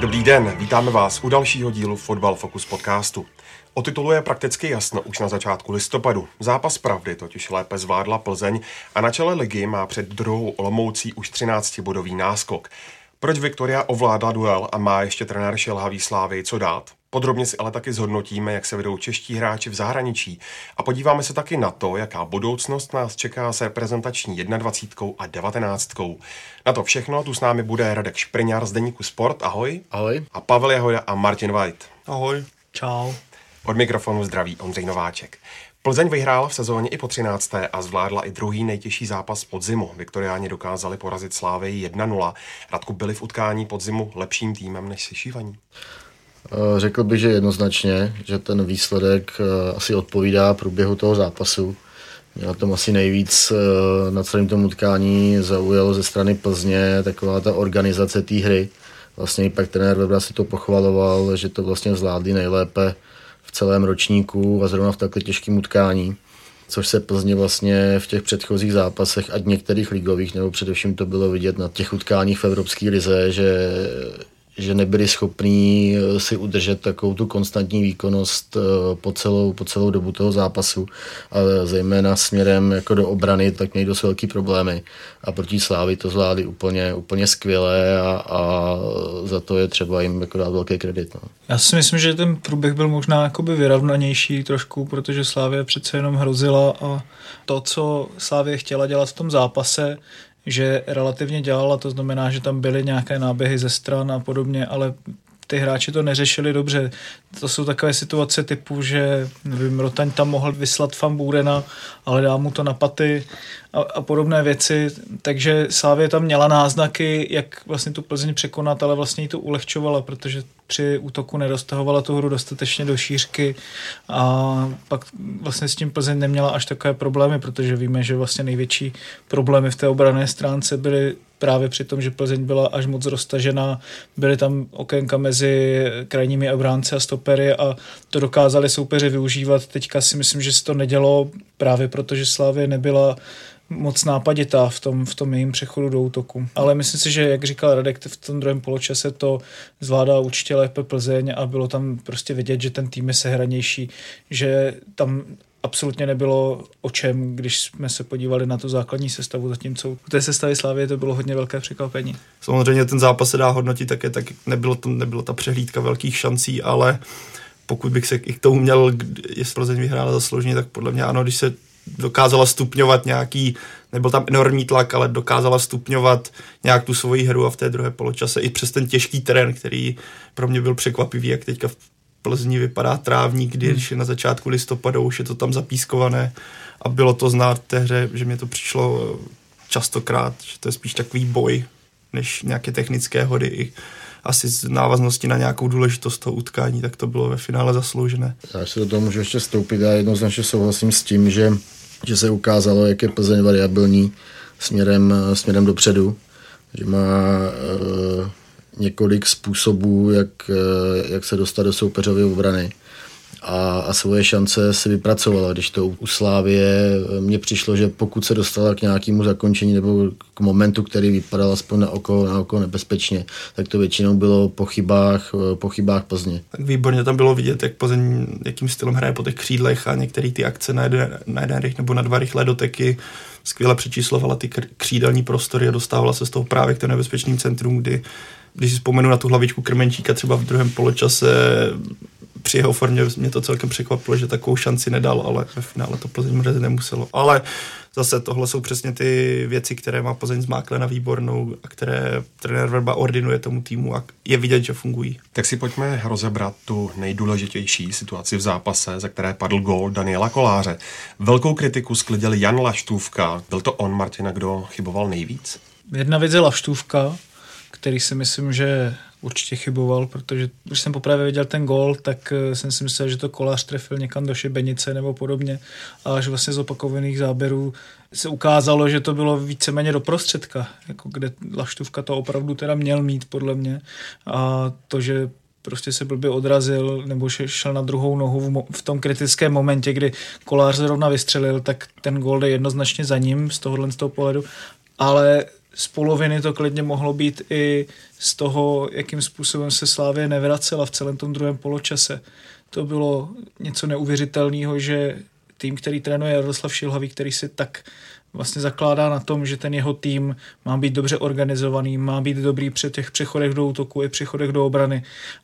Dobrý den, vítáme vás u dalšího dílu Fotbal Focus podcastu. O titulu je prakticky jasno už na začátku listopadu. Zápas pravdy totiž lépe zvládla Plzeň a na čele ligy má před druhou Olomoucí už 13-bodový náskok. Proč Viktoria ovládla duel a má ještě trenér šelhavý slávy co dát? Podrobně si ale taky zhodnotíme, jak se vedou čeští hráči v zahraničí a podíváme se taky na to, jaká budoucnost nás čeká s reprezentační 21 a 19. Na to všechno tu s námi bude Radek Špriňár z Deníku Sport, ahoj. Ahoj. A Pavel Jahoda a Martin White. Ahoj. Čau. Od mikrofonu zdraví Ondřej Nováček. Plzeň vyhrála v sezóně i po 13. a zvládla i druhý nejtěžší zápas podzimu. Viktoriáni dokázali porazit Slávy 1-0. Radku byli v utkání podzimu lepším týmem než Sešívaní? Eh, Řekl bych, že jednoznačně, že ten výsledek eh, asi odpovídá průběhu toho zápasu. Mě na tom asi nejvíc eh, na celém tom utkání zaujalo ze strany Plzně taková ta organizace té hry. Vlastně i pak trenér Webra si to pochvaloval, že to vlastně zvládli nejlépe v celém ročníku a zrovna v takhle těžkém utkání. Což se Plzně vlastně v těch předchozích zápasech, ať některých ligových, nebo především to bylo vidět na těch utkáních v Evropské lize, že že nebyli schopní eh, si udržet takovou tu konstantní výkonnost eh, po celou, po celou dobu toho zápasu, ale zejména směrem jako do obrany, tak měli dost velký problémy a proti Slávy to zvládli úplně, úplně skvěle a, a za to je třeba jim jako dát velký kredit. No. Já si myslím, že ten průběh byl možná jakoby vyrovnanější trošku, protože Slávě přece jenom hrozila a to, co Slávě chtěla dělat v tom zápase, že relativně dělala, to znamená, že tam byly nějaké náběhy ze stran a podobně, ale ty hráči to neřešili dobře. To jsou takové situace typu, že nevím, Rotaň tam mohl vyslat Famburena, ale dá mu to na paty a, a podobné věci. Takže Sávě tam měla náznaky, jak vlastně tu Plzeň překonat, ale vlastně jí to ulehčovala, protože při útoku nedostahovala tu hru dostatečně do šířky a pak vlastně s tím Plzeň neměla až takové problémy, protože víme, že vlastně největší problémy v té obrané stránce byly právě při tom, že Plzeň byla až moc roztažená, byly tam okénka mezi krajními obránci a stopery a to dokázali soupeři využívat. Teďka si myslím, že se to nedělo právě proto, že Slávě nebyla moc nápaditá v tom, v tom jejím přechodu do útoku. Ale myslím si, že jak říkal Radek, v tom druhém poločase to zvládá určitě lépe Plzeň a bylo tam prostě vidět, že ten tým je sehranější, že tam absolutně nebylo o čem, když jsme se podívali na tu základní sestavu, zatímco u té sestavy Slávy to bylo hodně velké překvapení. Samozřejmě ten zápas se dá hodnotit také, tak nebylo, to, nebylo ta přehlídka velkých šancí, ale pokud bych se i k tomu měl, jestli Plzeň vyhrála zaslouženě, tak podle mě ano, když se dokázala stupňovat nějaký, nebyl tam enormní tlak, ale dokázala stupňovat nějak tu svoji hru a v té druhé poločase i přes ten těžký terén, který pro mě byl překvapivý, jak teďka v Plzni vypadá trávník, když je na začátku listopadu, už je to tam zapískované a bylo to znát v té hře, že mě to přišlo častokrát, že to je spíš takový boj, než nějaké technické hody i asi z návaznosti na nějakou důležitost toho utkání, tak to bylo ve finále zasloužené. Já se do toho můžu ještě stoupit, já jednoznačně souhlasím s tím, že, že se ukázalo, jak je Plzeň variabilní směrem, směrem dopředu, že má uh, několik způsobů, jak, uh, jak se dostat do soupeřové obrany a, a svoje šance si vypracovala. Když to u Slávě mně přišlo, že pokud se dostala k nějakému zakončení nebo k momentu, který vypadal aspoň na oko, na oko nebezpečně, tak to většinou bylo po chybách, po chybách Plzně. Tak výborně tam bylo vidět, jak Plzeň, jakým stylem hraje po těch křídlech a některé ty akce na jeden, na jeden nebo na dva rychlé doteky skvěle přečíslovala ty křídelní prostory a dostávala se z toho právě k těm nebezpečným centrum, kdy když si vzpomenu na tu hlavičku Krmenčíka třeba v druhém poločase při jeho formě mě to celkem překvapilo, že takovou šanci nedal, ale ve finále to Plzeň mrzet nemuselo. Ale zase tohle jsou přesně ty věci, které má Plzeň zmákle na výbornou a které trenér Verba ordinuje tomu týmu a je vidět, že fungují. Tak si pojďme rozebrat tu nejdůležitější situaci v zápase, za které padl gol Daniela Koláře. Velkou kritiku sklidil Jan Laštůvka. Byl to on, Martina, kdo chyboval nejvíc? Jedna věc je Laštůvka, který si myslím, že určitě chyboval, protože když jsem poprvé viděl ten gol, tak eh, jsem si myslel, že to kolář trefil někam do šibenice nebo podobně. A až vlastně z opakovaných záběrů se ukázalo, že to bylo víceméně do prostředka, jako kde Laštůvka to opravdu teda měl mít podle mě. A to, že prostě se blbě odrazil nebo šel na druhou nohu v, v tom kritickém momentě, kdy kolář zrovna vystřelil, tak ten gol jde jednoznačně za ním z tohohle z toho pohledu. Ale z poloviny to klidně mohlo být i z toho, jakým způsobem se Slávě nevracela v celém tom druhém poločase. To bylo něco neuvěřitelného, že tým, který trénuje Jaroslav Šilhavý, který si tak vlastně zakládá na tom, že ten jeho tým má být dobře organizovaný, má být dobrý při těch přechodech do útoku i přechodech do obrany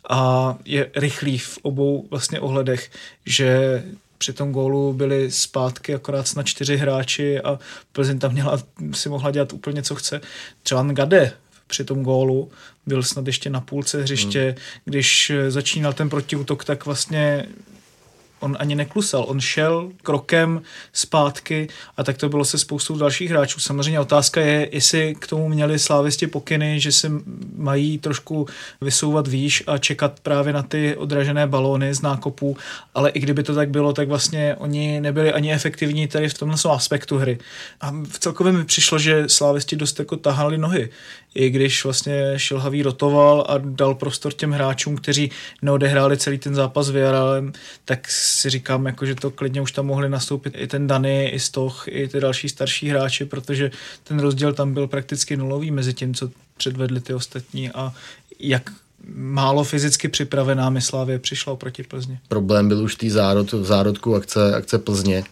a je rychlý v obou vlastně ohledech, že při tom gólu byli zpátky akorát na čtyři hráči a Plzeň tam měla, si mohla dělat úplně co chce. Třeba Gade při tom gólu byl snad ještě na půlce hřiště, hmm. když začínal ten protiútok, tak vlastně on ani neklusal, on šel krokem zpátky a tak to bylo se spoustou dalších hráčů. Samozřejmě otázka je, jestli k tomu měli slávisti pokyny, že se mají trošku vysouvat výš a čekat právě na ty odražené balóny z nákopů, ale i kdyby to tak bylo, tak vlastně oni nebyli ani efektivní tady v tomhle aspektu hry. A v celkově mi přišlo, že slávisti dost jako tahali nohy i když vlastně Šilhavý rotoval a dal prostor těm hráčům, kteří neodehráli celý ten zápas s Villarrealem, tak si říkám, jako, že to klidně už tam mohli nastoupit i ten Dany, i Stoch, i ty další starší hráči, protože ten rozdíl tam byl prakticky nulový mezi tím, co předvedli ty ostatní a jak málo fyzicky připravená Myslávě přišla oproti Plzně. Problém byl už tý zárod, v zárodku akce, akce Plzně,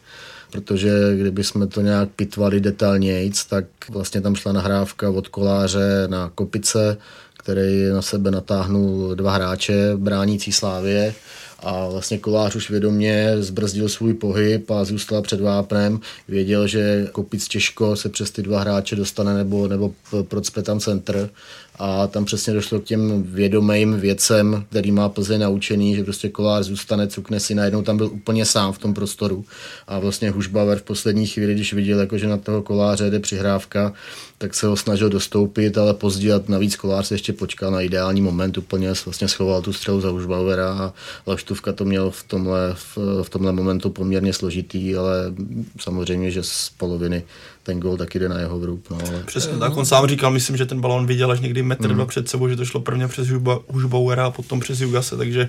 protože kdyby jsme to nějak pitvali detailnějc, tak vlastně tam šla nahrávka od koláře na Kopice, který na sebe natáhnul dva hráče bránící Slávě a vlastně kolář už vědomě zbrzdil svůj pohyb a zůstal před vápnem. Věděl, že Kopic těžko se přes ty dva hráče dostane nebo, nebo procpe tam centr a tam přesně došlo k těm vědomým věcem, který má Plzeň naučený, že prostě kolář zůstane, cukne si, najednou tam byl úplně sám v tom prostoru. A vlastně Hušbauer v poslední chvíli, když viděl, jako, že na toho koláře jde přihrávka, tak se ho snažil dostoupit, ale později navíc kolář se ještě počkal na ideální moment, úplně vlastně schoval tu střelu za Hušbauera a Laštůvka to měl v tomhle, v, v tomhle momentu poměrně složitý, ale samozřejmě, že z poloviny ten gol taky jde na jeho vrub. No, ale... Přesně tak, on sám říkal, myslím, že ten balon viděl až někdy metr mm. dva před sebou, že to šlo prvně přes Hušbauera a potom přes Jugase, takže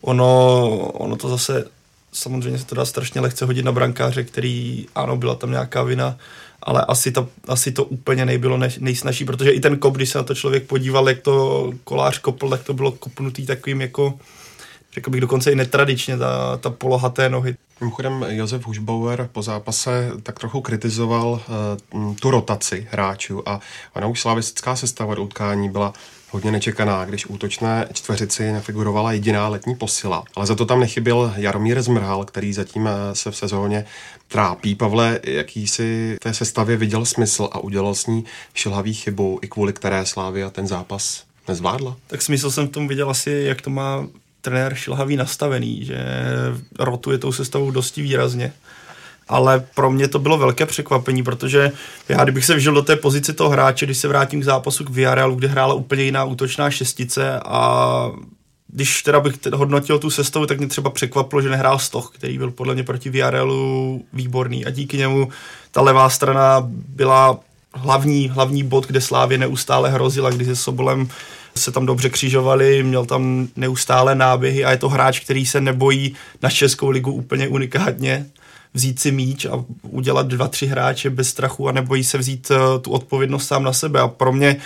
ono, ono to zase samozřejmě se to dá strašně lehce hodit na brankáře, který, ano, byla tam nějaká vina, ale asi to, asi to úplně nebylo ne, nejsnažší, protože i ten kop, když se na to člověk podíval, jak to kolář kopl, tak to bylo kopnutý takovým jako řekl bych dokonce i netradičně, ta, ta poloha té nohy. Mimochodem Josef Hušbauer po zápase tak trochu kritizoval uh, tu rotaci hráčů a ona už slavistická sestava do utkání byla hodně nečekaná, když útočné čtveřici nefigurovala jediná letní posila. Ale za to tam nechyběl Jaromír Zmrhal, který zatím eh, se v sezóně trápí. Pavle, jaký si té sestavě viděl smysl a udělal s ní šilhavý chybu, i kvůli které Slávia ten zápas nezvládla? Tak smysl jsem v tom viděl asi, jak to má trenér Šilhavý nastavený, že rotuje tou sestavou dosti výrazně. Ale pro mě to bylo velké překvapení, protože já kdybych se vžil do té pozice toho hráče, když se vrátím k zápasu k Villarrealu, kde hrála úplně jiná útočná šestice a když teda bych hodnotil tu sestavu, tak mě třeba překvapilo, že nehrál Stoch, který byl podle mě proti Villarrealu výborný a díky němu ta levá strana byla hlavní, hlavní bod, kde Slávě neustále hrozila, když se Sobolem se tam dobře křižovali, měl tam neustále náběhy a je to hráč, který se nebojí na Českou ligu úplně unikátně vzít si míč a udělat dva, tři hráče bez strachu a nebojí se vzít eh, tu odpovědnost sám na sebe. A pro mě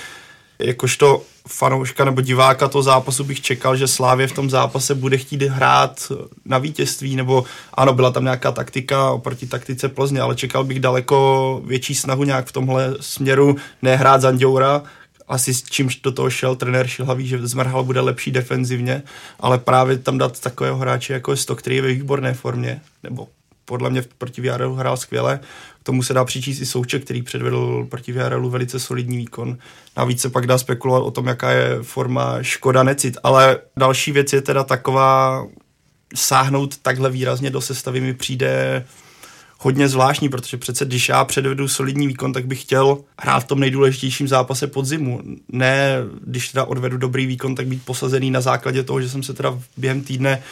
jakožto fanouška nebo diváka toho zápasu bych čekal, že Slávě v tom zápase bude chtít hrát na vítězství, nebo ano, byla tam nějaká taktika oproti taktice Plzně, ale čekal bych daleko větší snahu nějak v tomhle směru nehrát Zanděura, asi s čímž do toho šel trenér Šilhavý, že Zmrhal bude lepší defenzivně, ale právě tam dát takového hráče jako je Stok, který je ve výborné formě, nebo podle mě proti Villarrealu hrál skvěle. K tomu se dá přičíst i Souček, který předvedl proti Villarrealu velice solidní výkon. Navíc se pak dá spekulovat o tom, jaká je forma Škoda Necit. Ale další věc je teda taková, sáhnout takhle výrazně do sestavy mi přijde hodně zvláštní, protože přece když já předvedu solidní výkon, tak bych chtěl hrát v tom nejdůležitějším zápase podzimu. Ne, když teda odvedu dobrý výkon, tak být posazený na základě toho, že jsem se teda během týdne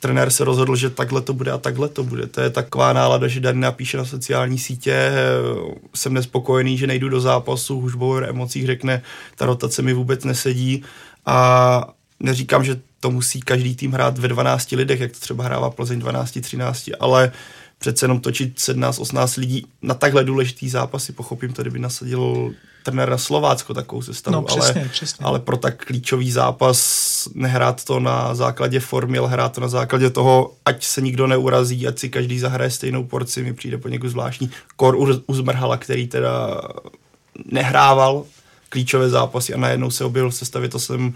trenér se rozhodl, že takhle to bude a takhle to bude. To je taková nálada, že Dani napíše na sociální sítě, jsem nespokojený, že nejdu do zápasu, už o emocích řekne, ta rotace mi vůbec nesedí a neříkám, že to musí každý tým hrát ve 12 lidech, jak to třeba hrává Plzeň 12, 13, ale přece jenom točit 17, 18 lidí na takhle důležitý zápasy, pochopím to, kdyby nasadil trenér na Slovácko takovou sestavu, no, přesně, ale, přesně. ale pro tak klíčový zápas nehrát to na základě formy, ale hrát to na základě toho, ať se nikdo neurazí, ať si každý zahraje stejnou porci, mi přijde poněkud zvláštní. Kor Uzmrhala, který teda nehrával klíčové zápasy a najednou se objevil v sestavě, to jsem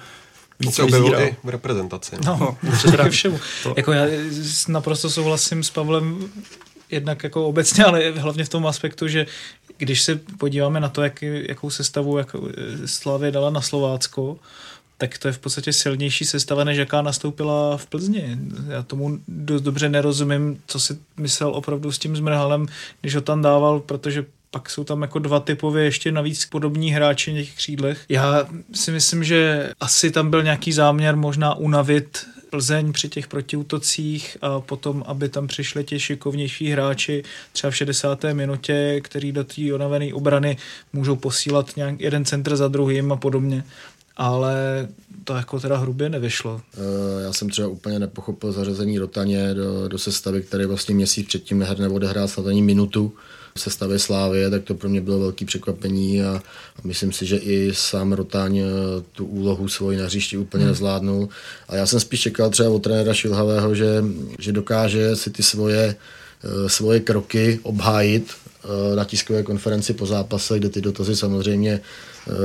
víc se objevil i v reprezentaci. No, no ke všemu. To. Jako já naprosto souhlasím s Pavlem jednak jako obecně, ale hlavně v tom aspektu, že když se podíváme na to, jak, jakou sestavu jak Slavě dala na Slovácko, tak to je v podstatě silnější sestava, než jaká nastoupila v Plzni. Já tomu dost dobře nerozumím, co si myslel opravdu s tím Zmrhalem, když ho tam dával, protože pak jsou tam jako dva typově ještě navíc podobní hráči na těch křídlech. Já si myslím, že asi tam byl nějaký záměr možná unavit Plzeň při těch protiútocích a potom, aby tam přišli ti šikovnější hráči třeba v 60. minutě, který do té unavené obrany můžou posílat nějak jeden centr za druhým a podobně ale to jako teda hrubě nevyšlo. Eh, já jsem třeba úplně nepochopil zařazení Rotaně do, do sestavy, který vlastně měsíc předtím nehr neodehrál snad ani minutu v sestavě Slávě, tak to pro mě bylo velké překvapení a, a myslím si, že i sám Rotaň eh, tu úlohu svoji na hřišti úplně hmm. nezvládnul. A já jsem spíš čekal třeba od trenéra Šilhavého, že, že dokáže si ty svoje, eh, svoje kroky obhájit na tiskové konferenci po zápase, kde ty dotazy samozřejmě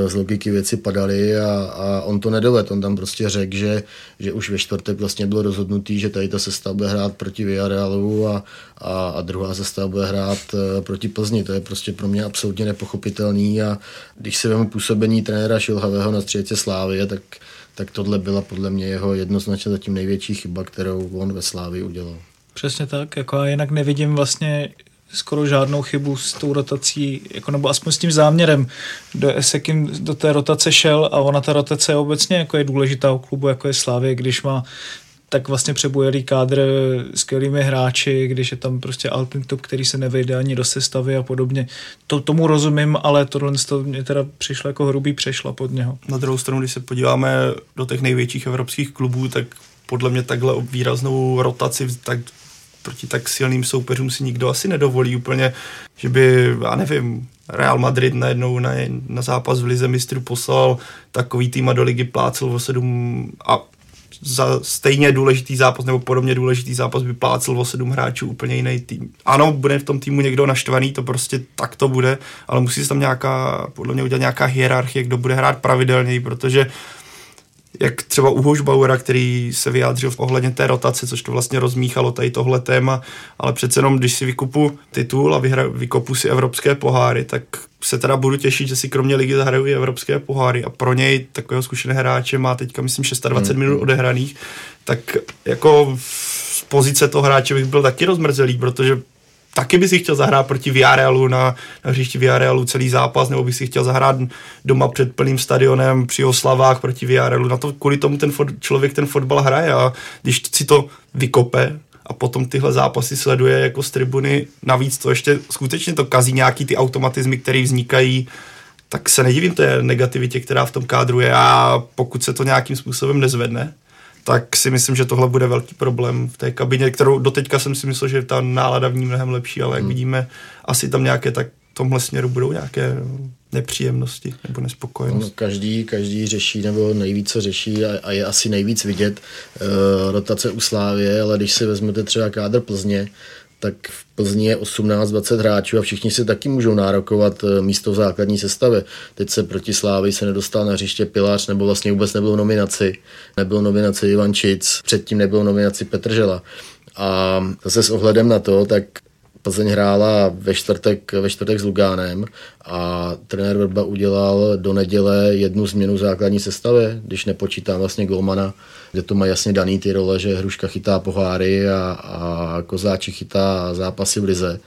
z logiky věci padaly a, a on to nedovedl. On tam prostě řekl, že, že už ve čtvrtek vlastně bylo rozhodnutý, že tady ta sestava bude hrát proti Villarealu a, a, a druhá sestava bude hrát uh, proti Plzni. To je prostě pro mě absolutně nepochopitelný a když si vemu působení trenéra Šilhavého na střílece Slávy, tak, tak tohle byla podle mě jeho jednoznačně zatím největší chyba, kterou on ve Slávii udělal. Přesně tak, jako a jinak nevidím vlastně skoro žádnou chybu s tou rotací, jako nebo aspoň s tím záměrem, do, se kým do té rotace šel a ona ta rotace je obecně jako je důležitá u klubu, jako je Slávě, když má tak vlastně přebujelý kádr skvělými hráči, když je tam prostě ultimate top, který se nevejde ani do sestavy a podobně. To, tomu rozumím, ale tohle to mě teda přišlo jako hrubý přešla pod něho. Na druhou stranu, když se podíváme do těch největších evropských klubů, tak podle mě takhle výraznou rotaci tak proti tak silným soupeřům si nikdo asi nedovolí úplně, že by, já nevím, Real Madrid najednou na, na zápas v Lize mistrů poslal takový tým a do ligy plácel o sedm a za stejně důležitý zápas nebo podobně důležitý zápas by plácel o sedm hráčů úplně jiný tým. Ano, bude v tom týmu někdo naštvaný, to prostě tak to bude, ale musí se tam nějaká, podle mě udělat nějaká hierarchie, kdo bude hrát pravidelněji, protože jak třeba u Hošbauera, který se vyjádřil v ohledně té rotace, což to vlastně rozmíchalo tady tohle téma, ale přece jenom, když si vykupu titul a vyhra, vykopu si evropské poháry, tak se teda budu těšit, že si kromě ligy zahraju i evropské poháry a pro něj takového zkušeného hráče má teďka, myslím, 26 mm. minut odehraných, tak jako z pozice toho hráče bych byl taky rozmrzelý, protože taky by si chtěl zahrát proti Villarrealu na, na hřišti Villarrealu celý zápas, nebo by si chtěl zahrát doma před plným stadionem při oslavách proti Villarrealu. Na to kvůli tomu ten fot, člověk ten fotbal hraje a když si to vykope a potom tyhle zápasy sleduje jako z tribuny, navíc to ještě skutečně to kazí nějaký ty automatizmy, které vznikají, tak se nedivím té negativitě, která v tom kádru je a pokud se to nějakým způsobem nezvedne, tak si myslím, že tohle bude velký problém v té kabině, kterou doteďka jsem si myslel, že ta nálada v ní mnohem lepší, ale jak hmm. vidíme, asi tam nějaké tak v tomhle směru budou nějaké nepříjemnosti nebo nespokojenosti. No, každý, každý řeší nebo nejvíce řeší a, a je asi nejvíc vidět uh, rotace u Slávě, ale když si vezmete třeba kádr Plzně, tak v Plzni je 18-20 hráčů a všichni si taky můžou nárokovat eh, místo v základní sestavě. Teď se proti Slávy se nedostal na hřiště Pilář, nebo vlastně vůbec nebyl nominaci. Nebyl nominaci Ivan Čic, předtím nebyl nominaci Petr Žela. A zase s ohledem na to, tak Plzeň hrála ve čtvrtek, ve čtvrtek s Lugánem a trenér Vrba udělal do neděle jednu změnu základní sestavy, když nepočítám vlastně Golmana, kde to má jasně daný ty role, že Hruška chytá poháry a, a Kozáči chytá zápasy v lize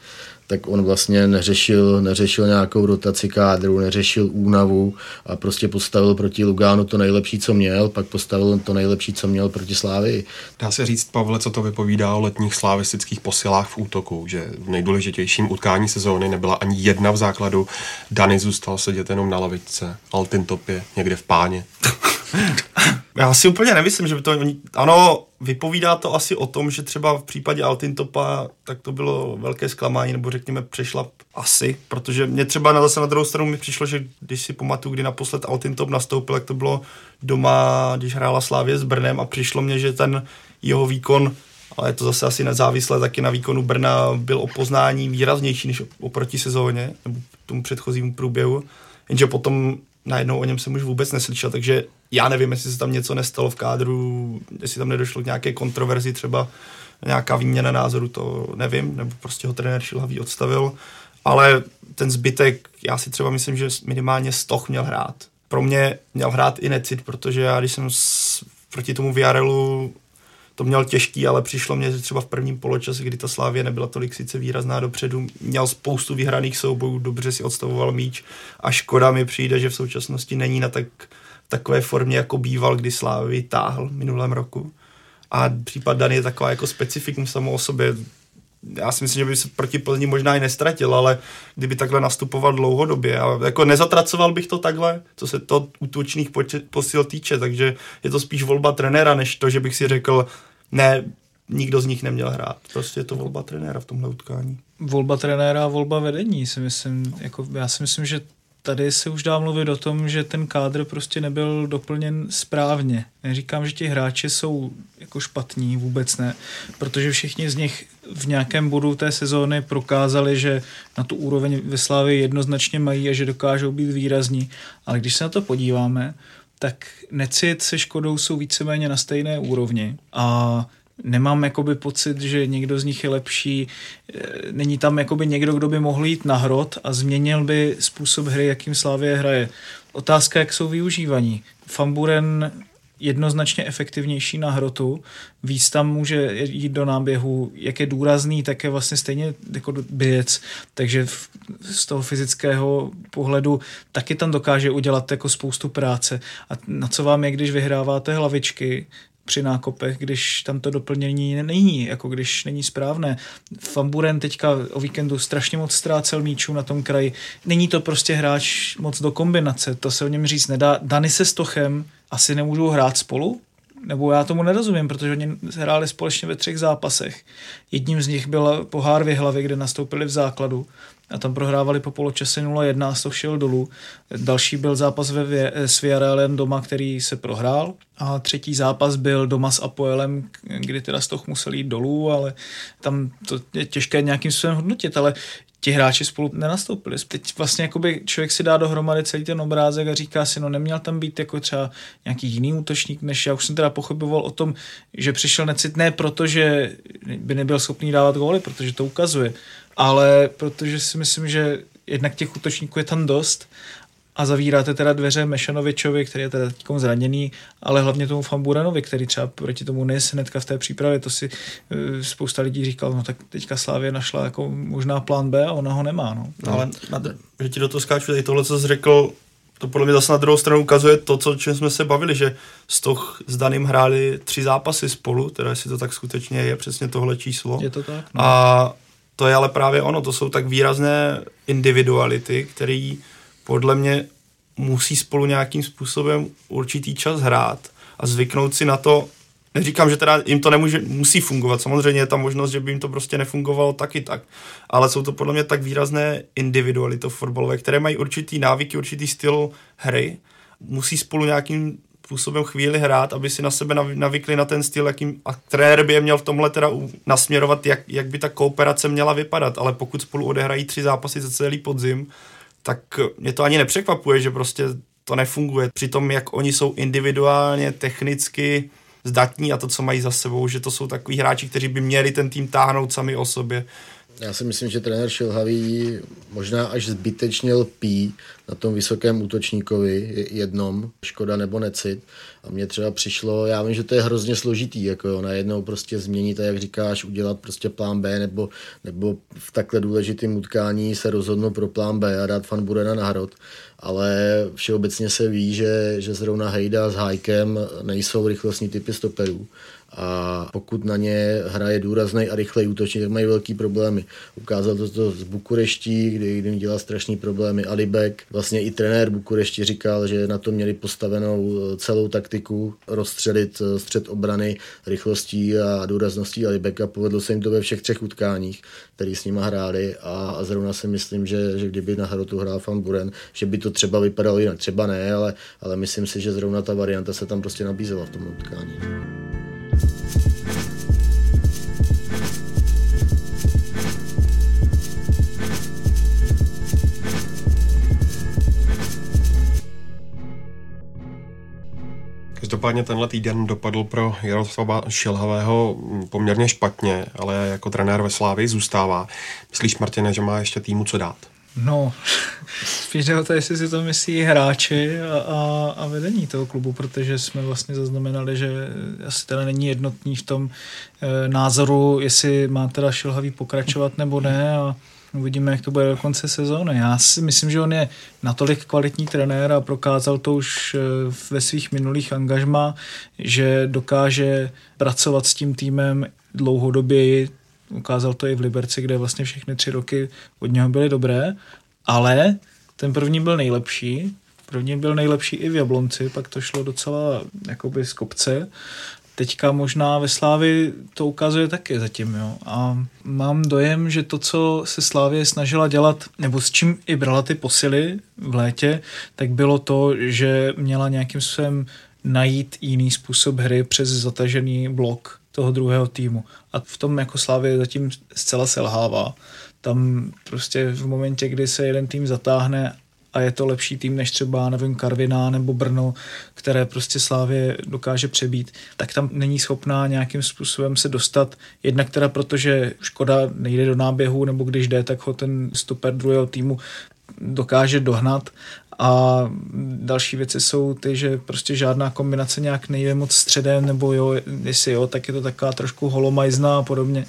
tak on vlastně neřešil, neřešil nějakou rotaci kádru, neřešil únavu a prostě postavil proti Lugánu to nejlepší, co měl, pak postavil to nejlepší, co měl proti Slávii. Dá se říct, Pavle, co to vypovídá o letních slavistických posilách v útoku, že v nejdůležitějším utkání sezóny nebyla ani jedna v základu, Dany zůstal sedět jenom na lavičce, Altin Topě někde v páně. Já si úplně nemyslím, že by to... Ano, vypovídá to asi o tom, že třeba v případě Altintopa tak to bylo velké zklamání, nebo řekněme přešlap asi, protože mě třeba na zase na druhou stranu mi přišlo, že když si pamatuju, kdy naposled Altintop nastoupil, jak to bylo doma, když hrála Slávě s Brnem a přišlo mě, že ten jeho výkon ale je to zase asi nezávislé taky na výkonu Brna, byl o poznání výraznější než oproti sezóně, nebo tomu předchozímu průběhu, jenže potom najednou o něm jsem už vůbec neslyšel, takže já nevím, jestli se tam něco nestalo v kádru, jestli tam nedošlo k nějaké kontroverzi, třeba nějaká výměna názoru, to nevím, nebo prostě ho trenér Šilhavý odstavil, ale ten zbytek, já si třeba myslím, že minimálně Stoch měl hrát. Pro mě měl hrát i Necit, protože já, když jsem s, proti tomu Viarelu to měl těžký, ale přišlo mě, že třeba v prvním poločase, kdy ta Slávě nebyla tolik sice výrazná dopředu, měl spoustu vyhraných soubojů, dobře si odstavoval míč a škoda mi přijde, že v současnosti není na tak, takové formě, jako býval, kdy Slávy táhl minulém roku. A případ Dan je taková jako specifikum samo o sobě. Já si myslím, že by se proti Plzni možná i nestratil, ale kdyby takhle nastupoval dlouhodobě. A jako nezatracoval bych to takhle, co se to útočných posil týče, takže je to spíš volba trenéra, než to, že bych si řekl, ne, nikdo z nich neměl hrát. Prostě je to volba trenéra v tomhle utkání. Volba trenéra a volba vedení si myslím, jako já si myslím, že tady se už dá mluvit o tom, že ten kádr prostě nebyl doplněn správně. Neříkám, že ti hráči jsou jako špatní, vůbec ne, protože všichni z nich v nějakém bodu té sezóny prokázali, že na tu úroveň ve Slávě jednoznačně mají a že dokážou být výrazní. Ale když se na to podíváme, tak Necit se Škodou jsou víceméně na stejné úrovni a nemám jakoby pocit, že někdo z nich je lepší, e, není tam jakoby někdo, kdo by mohl jít na hrot a změnil by způsob hry, jakým Slávě hraje. Otázka, jak jsou využívaní. Famburen jednoznačně efektivnější na hrotu, víc tam může jít do náběhu, jak je důrazný, tak je vlastně stejně jako běc, takže v, z toho fyzického pohledu taky tam dokáže udělat jako spoustu práce. A na co vám je, když vyhráváte hlavičky, při nákopech, když tam to doplnění není, jako když není správné. Famburen teďka o víkendu strašně moc ztrácel míčů na tom kraji. Není to prostě hráč moc do kombinace, to se o něm říct nedá. Dany se Stochem asi nemůžou hrát spolu, nebo já tomu nerozumím, protože oni hráli společně ve třech zápasech. Jedním z nich byl pohár v hlavě, kde nastoupili v základu a tam prohrávali po poločase 0-1 a to šel dolů. Další byl zápas ve, s Villarrealem doma, který se prohrál a třetí zápas byl doma s Apoelem, kdy teda Stoch musel jít dolů, ale tam to je těžké nějakým způsobem hodnotit, ale ti hráči spolu nenastoupili. Teď vlastně jakoby člověk si dá dohromady celý ten obrázek a říká si, no neměl tam být jako třeba nějaký jiný útočník, než já už jsem teda pochyboval o tom, že přišel necit ne proto, že by nebyl schopný dávat góly, protože to ukazuje, ale protože si myslím, že jednak těch útočníků je tam dost a zavíráte teda dveře Mešanovičovi, který je teda zraněný, ale hlavně tomu Famburanovi, který třeba proti tomu nes hnedka v té přípravě, to si uh, spousta lidí říkal, no tak teďka Slávě našla jako možná plán B a ona ho nemá. No. no ale na, že ti do toho skáču, tady tohle, co jsi řekl, to podle mě zase na druhou stranu ukazuje to, co, čem jsme se bavili, že toho s Daným hráli tři zápasy spolu, teda jestli to tak skutečně je přesně tohle číslo. Je to tak? No. A to je ale právě ono, to jsou tak výrazné individuality, které podle mě musí spolu nějakým způsobem určitý čas hrát a zvyknout si na to, neříkám, že teda jim to nemůže, musí fungovat, samozřejmě je tam možnost, že by jim to prostě nefungovalo taky tak, ale jsou to podle mě tak výrazné individuality fotbalové, které mají určitý návyky, určitý styl hry, musí spolu nějakým způsobem chvíli hrát, aby si na sebe navykli na ten styl, jakým a trenér by je měl v tomhle teda nasměrovat, jak, jak by ta kooperace měla vypadat, ale pokud spolu odehrají tři zápasy za celý podzim, tak mě to ani nepřekvapuje, že prostě to nefunguje. Přitom, jak oni jsou individuálně, technicky zdatní a to, co mají za sebou, že to jsou takový hráči, kteří by měli ten tým táhnout sami o sobě, Já si myslím, že trenér Šilhavý možná až zbytečně lpí na tom vysokém útočníkovi jednom, škoda nebo necit. A mně třeba přišlo, já vím, že to je hrozně složitý, jako jo, najednou prostě změnit a jak říkáš, udělat prostě plán B nebo, nebo v takhle důležitém utkání se rozhodnout pro plán B a dát Fan Burena na hrot. Ale všeobecně se ví, že, že zrovna Hejda s Hajkem nejsou rychlostní typy stoperů a pokud na ně hraje důrazný a rychlej útočník, tak mají velký problémy. Ukázal to, to z Bukureští, kdy mi dělal strašný problémy Alibek. Vlastně i trenér Bukurešti říkal, že na to měli postavenou eh, celou taktiku rozstřelit eh, střed obrany rychlostí a důrazností Alibeka. Povedlo se jim to ve všech třech utkáních, který s nima hráli a, a zrovna si myslím, že, že kdyby na hrotu hrál Van Buren, že by to třeba vypadalo jinak. Třeba ne, ale, ale myslím si, že zrovna ta varianta se tam prostě nabízela v tom utkání. Každopádně tenhle týden dopadl pro Jaroslava Šilhavého poměrně špatně, ale jako trenér ve Slávii zůstává. Myslíš, Martine, že má ještě týmu co dát? No, spíš jde o to, jestli si to myslí hráči a, a, a vedení toho klubu, protože jsme vlastně zaznamenali, že asi teda není jednotný v tom e, názoru, jestli má teda Šilhavý pokračovat nebo ne a uvidíme, jak to bude do konce sezóny. Já si myslím, že on je natolik kvalitní trenér a prokázal to už e, ve svých minulých angažmá, že dokáže pracovat s tím týmem dlouhodobě Ukázal to i v Liberci, kde vlastně všechny tři roky od něho byly dobré, ale ten první byl nejlepší, první byl nejlepší i v Jablonci, pak to šlo docela jakoby z kopce. Teďka možná ve Slávi to ukazuje taky zatím, jo. A mám dojem, že to, co se Slávě snažila dělat, nebo s čím i brala ty posily v létě, tak bylo to, že měla nějakým způsobem najít jiný způsob hry přes zatažený blok toho druhého týmu. A v tom jako Slávě zatím zcela selhává. Tam prostě v momentě, kdy se jeden tým zatáhne a je to lepší tým než třeba, nevím, Karviná nebo Brno, které prostě Slávě dokáže přebít, tak tam není schopná nějakým způsobem se dostat. Jednak teda protože Škoda nejde do náběhu, nebo když jde, tak ho ten stoper druhého týmu dokáže dohnat a další věci jsou ty, že prostě žádná kombinace nějak nejde moc středem, nebo jo, jestli jo, tak je to taková trošku holomajzná a podobně.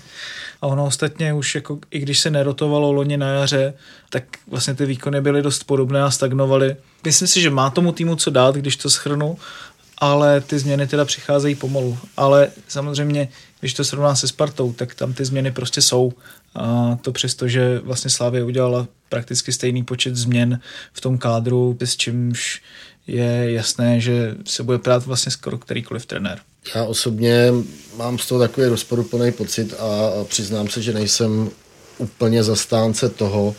A ono ostatně už jako, i když se nerotovalo loni na jaře, tak vlastně ty výkony byly dost podobné a stagnovaly. Myslím si, že má tomu týmu co dát, když to schrnu, ale ty změny teda přicházejí pomalu. Ale samozřejmě, když to srovná se Spartou, tak tam ty změny prostě jsou. A to přesto, že vlastně Slávě udělala prakticky stejný počet změn v tom kádru, s čímž je jasné, že se bude prát vlastně skoro kterýkoliv trenér. Já osobně mám z toho takový rozporuplný pocit a přiznám se, že nejsem úplně zastánce toho,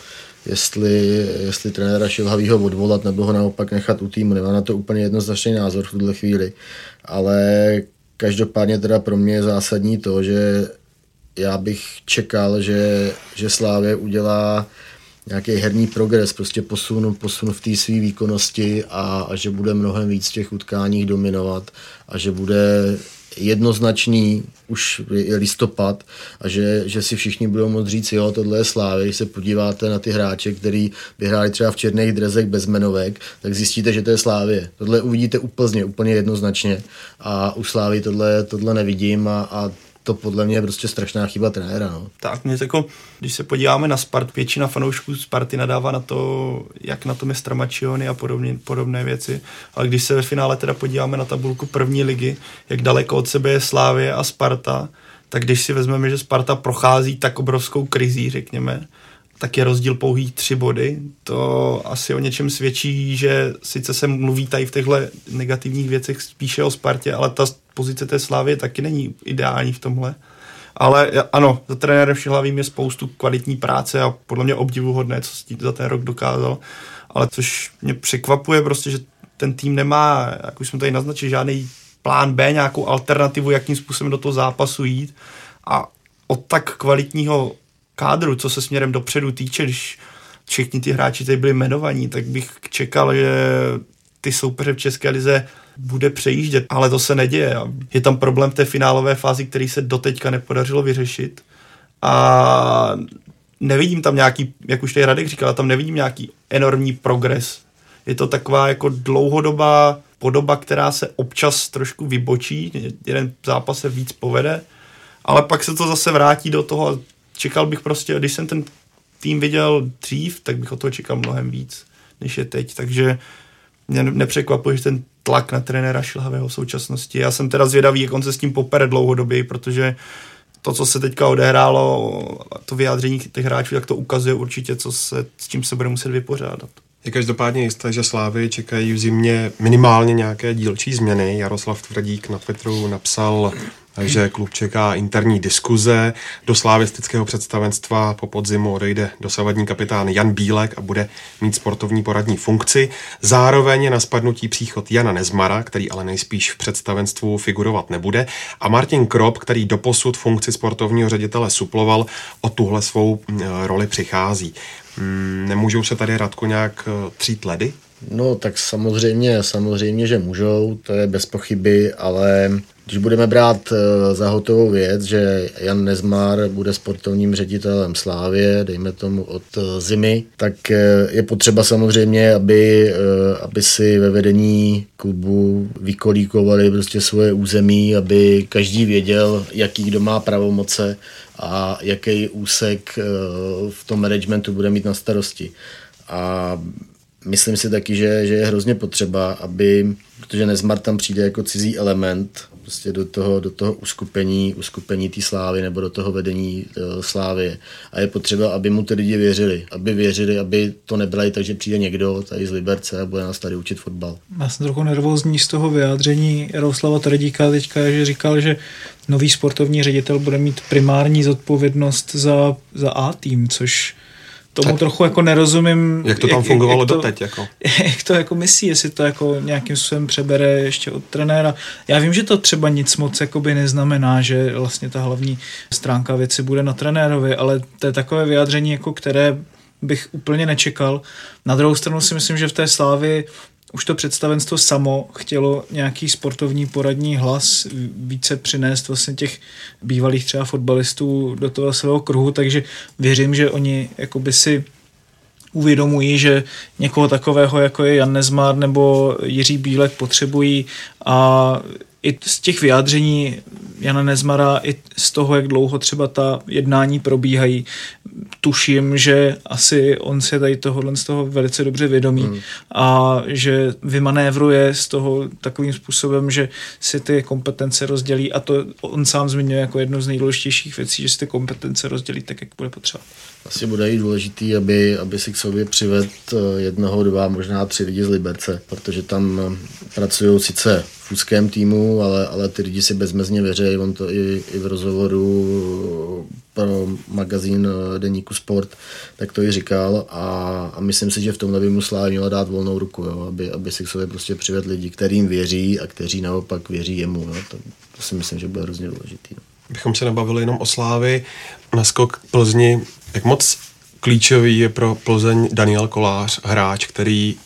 jestli, jestli trenéra Šilhavýho odvolat nebo ho naopak nechat u týmu. Nemám na to úplně jednoznačný názor v tuhle chvíli, ale každopádně teda pro mě je zásadní to, že já bych čekal, že, že Slávě udělá nějaký herní progres, prostě posun, posun v té své výkonnosti a, a že bude mnohem víc v těch utkáních dominovat a že bude jednoznačný, už je listopad a že, že si všichni budou moct říct, jo, tohle je Slávy, když se podíváte na ty hráče, který by hráli třeba v černých drezech bez jmenovek, tak zjistíte, že to je Slávě. Tohle uvidíte úplně, úplně jednoznačně a u Slávy tohle, tohle nevidím a, a to podle mě je prostě strašná chyba trenéra. No. Tak mě jako, když se podíváme na Spart, většina fanoušků Sparty nadává na to, jak na tom je Stramačiony a podobně, podobné věci. Ale když se ve finále teda podíváme na tabulku první ligy, jak daleko od sebe je Slávě a Sparta, tak když si vezmeme, že Sparta prochází tak obrovskou krizí, řekněme, tak je rozdíl pouhý tři body. To asi o něčem svědčí, že sice se mluví tady v těchto negativních věcech spíše o Spartě, ale ta pozice té Slávy taky není ideální v tomhle. Ale ano, za trenérem Šihlavým je spoustu kvalitní práce a podle mě obdivuhodné, co za ten rok dokázal. Ale což mě překvapuje prostě, že ten tým nemá, jak už jsme tady naznačili, žádný plán B, nějakou alternativu, jakým způsobem do toho zápasu jít. A od tak kvalitního kádru, co se směrem dopředu týče, když všichni ty hráči tady byli jmenovaní, tak bych čekal, že ty soupeře v České lize bude přejíždět, ale to se neděje. Je tam problém v té finálové fázi, který se doteďka nepodařilo vyřešit a nevidím tam nějaký, jak už tady Radek říkal, tam nevidím nějaký enormní progres. Je to taková jako dlouhodobá podoba, která se občas trošku vybočí, jeden zápas se víc povede, ale pak se to zase vrátí do toho čekal bych prostě, když jsem ten tým viděl dřív, tak bych o toho čekal mnohem víc, než je teď, takže mě nepřekvapuje, že ten tlak na trenéra Šilhavého v současnosti. Já jsem teda zvědavý, jak on se s tím popere dlouhodobě, protože to, co se teďka odehrálo, to vyjádření těch hráčů, tak to ukazuje určitě, co se, s čím se bude muset vypořádat. Je každopádně jisté, že Slávy čekají v zimě minimálně nějaké dílčí změny. Jaroslav Tvrdík na Twitteru napsal, že klub čeká interní diskuze. Do slávistického představenstva po podzimu odejde dosavadní kapitán Jan Bílek a bude mít sportovní poradní funkci. Zároveň je na spadnutí příchod Jana Nezmara, který ale nejspíš v představenstvu figurovat nebude, a Martin Krop, který doposud funkci sportovního ředitele suploval, o tuhle svou mm, roli přichází. Mm, nemůžou se tady Radko nějak eh, třít ledy? No tak samozřejmě, samozřejmě, že můžou, to je bez pochyby, ale když budeme brát eh, za hotovou věc, že Jan Nezmar bude sportovním ředitelem Slávě, dejme tomu od eh, zimy, tak je potřeba samozřejmě, aby, aby si ve vedení klubu vykolíkovali prostě svoje území, aby každý věděl, jaký kdo má pravomoce a jaký úsek eh, v tom managementu bude mít na starosti. A myslím si taky, že, že je hrozně potřeba, aby, protože Nezmar tam přijde jako cizí element prostě do toho, do toho uskupení, uskupení té slávy nebo do toho vedení uh, slávy. A je potřeba, aby mu ty lidi věřili. Aby věřili, aby to nebrali tak, že přijde někdo tady z Liberce a bude nás tady učit fotbal. Já jsem trochu nervózní z toho vyjádření Jaroslava Trdíka teďka, že říkal, že nový sportovní ředitel bude mít primární zodpovědnost za, za A tým, což tomu tak, trochu jako nerozumím. Jak to tam jak, fungovalo jak to, doteď? Jako? Jak to jako myslí, jestli to jako nějakým způsobem přebere ještě od trenéra. Já vím, že to třeba nic moc jakoby neznamená, že vlastně ta hlavní stránka věci bude na trenérovi, ale to je takové vyjádření, jako které bych úplně nečekal. Na druhou stranu si myslím, že v té slávy už to představenstvo samo chtělo nějaký sportovní poradní hlas více přinést vlastně těch bývalých třeba fotbalistů do toho svého kruhu, takže věřím, že oni jakoby si uvědomují, že někoho takového, jako je Jan Nezmar nebo Jiří Bílek potřebují a i z těch vyjádření Jana Nezmara, i z toho, jak dlouho třeba ta jednání probíhají, tuším, že asi on se tady tohohle z toho velice dobře vědomí hmm. a že vymanévruje z toho takovým způsobem, že si ty kompetence rozdělí a to on sám zmiňuje jako jednu z nejdůležitějších věcí, že si ty kompetence rozdělí tak, jak bude potřeba. Asi bude i důležitý, aby, aby si k sobě přived eh, jednoho, dva, možná tři lidi z Liberce, protože tam eh, pracují sice v úzkém týmu, ale, ale ty lidi si bezmezně věří, on to i, i v rozhovoru pro magazín eh, Deníku Sport, tak to i říkal a, a myslím si, že v tomhle by mu Slávy měla dát volnou ruku, jo, aby, aby si k sobě prostě přived lidi, kterým věří a kteří naopak věří jemu. Jo, to, to si myslím, že bude hrozně důležitý. No. Bychom se nebavili jenom o Slávy, naskok Plzni jak moc klíčový je pro Plzeň Daniel Kolář, hráč, který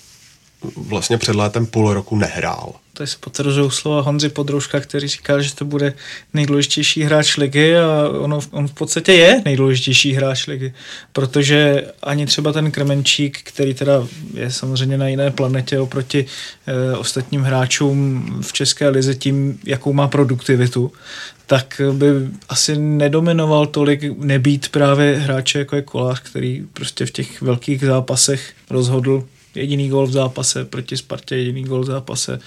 vlastně před létem půl roku nehrál. Tady se potvrzují slova Honzy Podrouška, který říkal, že to bude nejdůležitější hráč ligy a ono, on v podstatě je nejdůležitější hráč ligy, protože ani třeba ten Kremenčík, který teda je samozřejmě na jiné planetě oproti e, ostatním hráčům v České lize tím, jakou má produktivitu, tak by asi nedominoval tolik nebýt právě hráče jako je Kolář, který prostě v těch velkých zápasech rozhodl jediný gol v zápase proti Spartě, jediný gol v zápase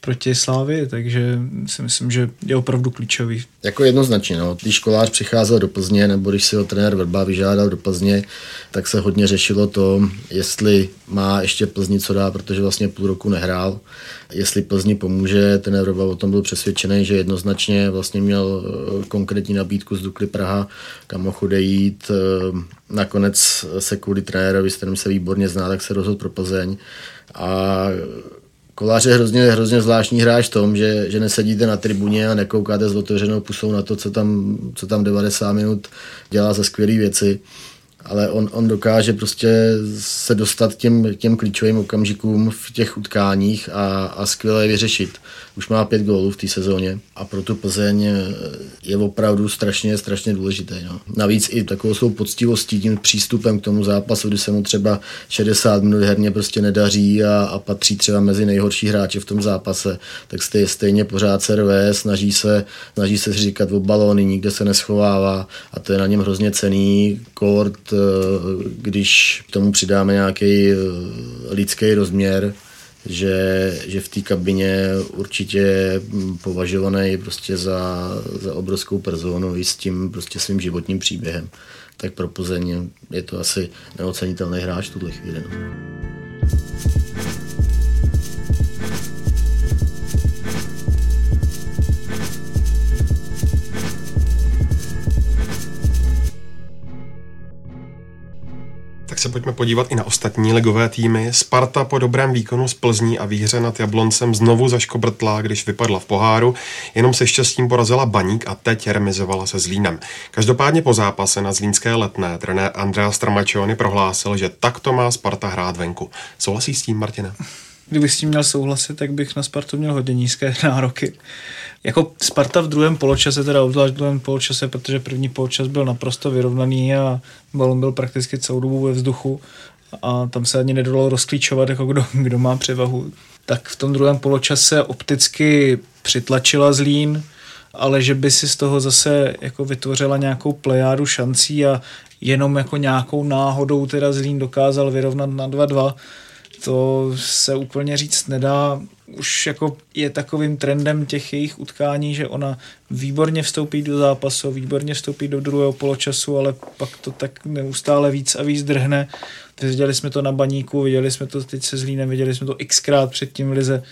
proti Slávy, takže si myslím, že je opravdu klíčový. Jako jednoznačně, no. když školář přicházel do Plzně, nebo když si ho trenér Vrba vyžádal do Plzně, tak se hodně řešilo to, jestli má ještě Plzni co dá, protože vlastně půl roku nehrál, jestli Plzni pomůže, ten Vrba o tom byl přesvědčený, že jednoznačně vlastně měl eh, konkrétní nabídku z Dukly Praha, kam mohl jít, nakonec se kvůli trenérovi, s kterým se výborně zná, tak se rozhodl pro Plzeň. A Kolář je hrozně, hrozně zvláštní hráč v tom, že, že nesedíte na tribuně a nekoukáte s otevřenou pusou na to, co tam, co tam 90 minut dělá za skvělé věci, ale on, on dokáže prostě se dostat těm, těm klíčovým okamžikům v těch utkáních a, a skvěle je vyřešit. Už má pět gólů v té sezóně a pro tu Plzeň je opravdu strašně, strašně důležitý. No. Navíc i takovou svou poctivostí, tím přístupem k tomu zápasu, kdy se mu třeba 60 minut herně prostě nedaří a, a patří třeba mezi nejhorší hráče v tom zápase, tak stejně, stejně pořád se rve, snaží se, snaží se říkat o balóny, nikde se neschovává a to je na něm hrozně cený kort, když k tomu přidáme nějaký eh, lidský rozměr, že, že v té kabině určitě považovaný prostě za, za obrovskou personu i s tím prostě svým životním příběhem. Tak pro Plzeň je to asi neocenitelný hráč v tuhle chvíli. No. Se pojďme podívat i na ostatní ligové týmy. Sparta po dobrém výkonu z Plzní a výhře nad Jabloncem znovu zaškobrtla, když vypadla v poháru, jenom se štěstím porazila Baník a teď remizovala se Zlínem. Každopádně po zápase na Zlínské letné trenér Andrea Stramačony prohlásil, že takto má Sparta hrát venku. Souhlasí s tím, Martina? Kdybych s tím měl souhlasit, tak bych na Spartu měl hodně nízké nároky. Jako Sparta v druhém poločase, teda obzvlášť v druhém poločase, protože první poločas byl naprosto vyrovnaný a balon byl prakticky celou dobu ve vzduchu a tam se ani nedalo rozklíčovat, jako kdo, kdo má převahu. Tak v tom druhém poločase opticky přitlačila Zlín, ale že by si z toho zase jako vytvořila nějakou plejádu šancí a jenom jako nějakou náhodou teda Zlín dokázal vyrovnat na 2-2, to se úplně říct nedá. Už jako je takovým trendem těch jejich utkání, že ona výborně vstoupí do zápasu, výborně vstoupí do druhého poločasu, ale pak to tak neustále víc a víc drhne. Viděli jsme to na baníku, viděli jsme to teď se Zlínem, viděli jsme to xkrát předtím v lize.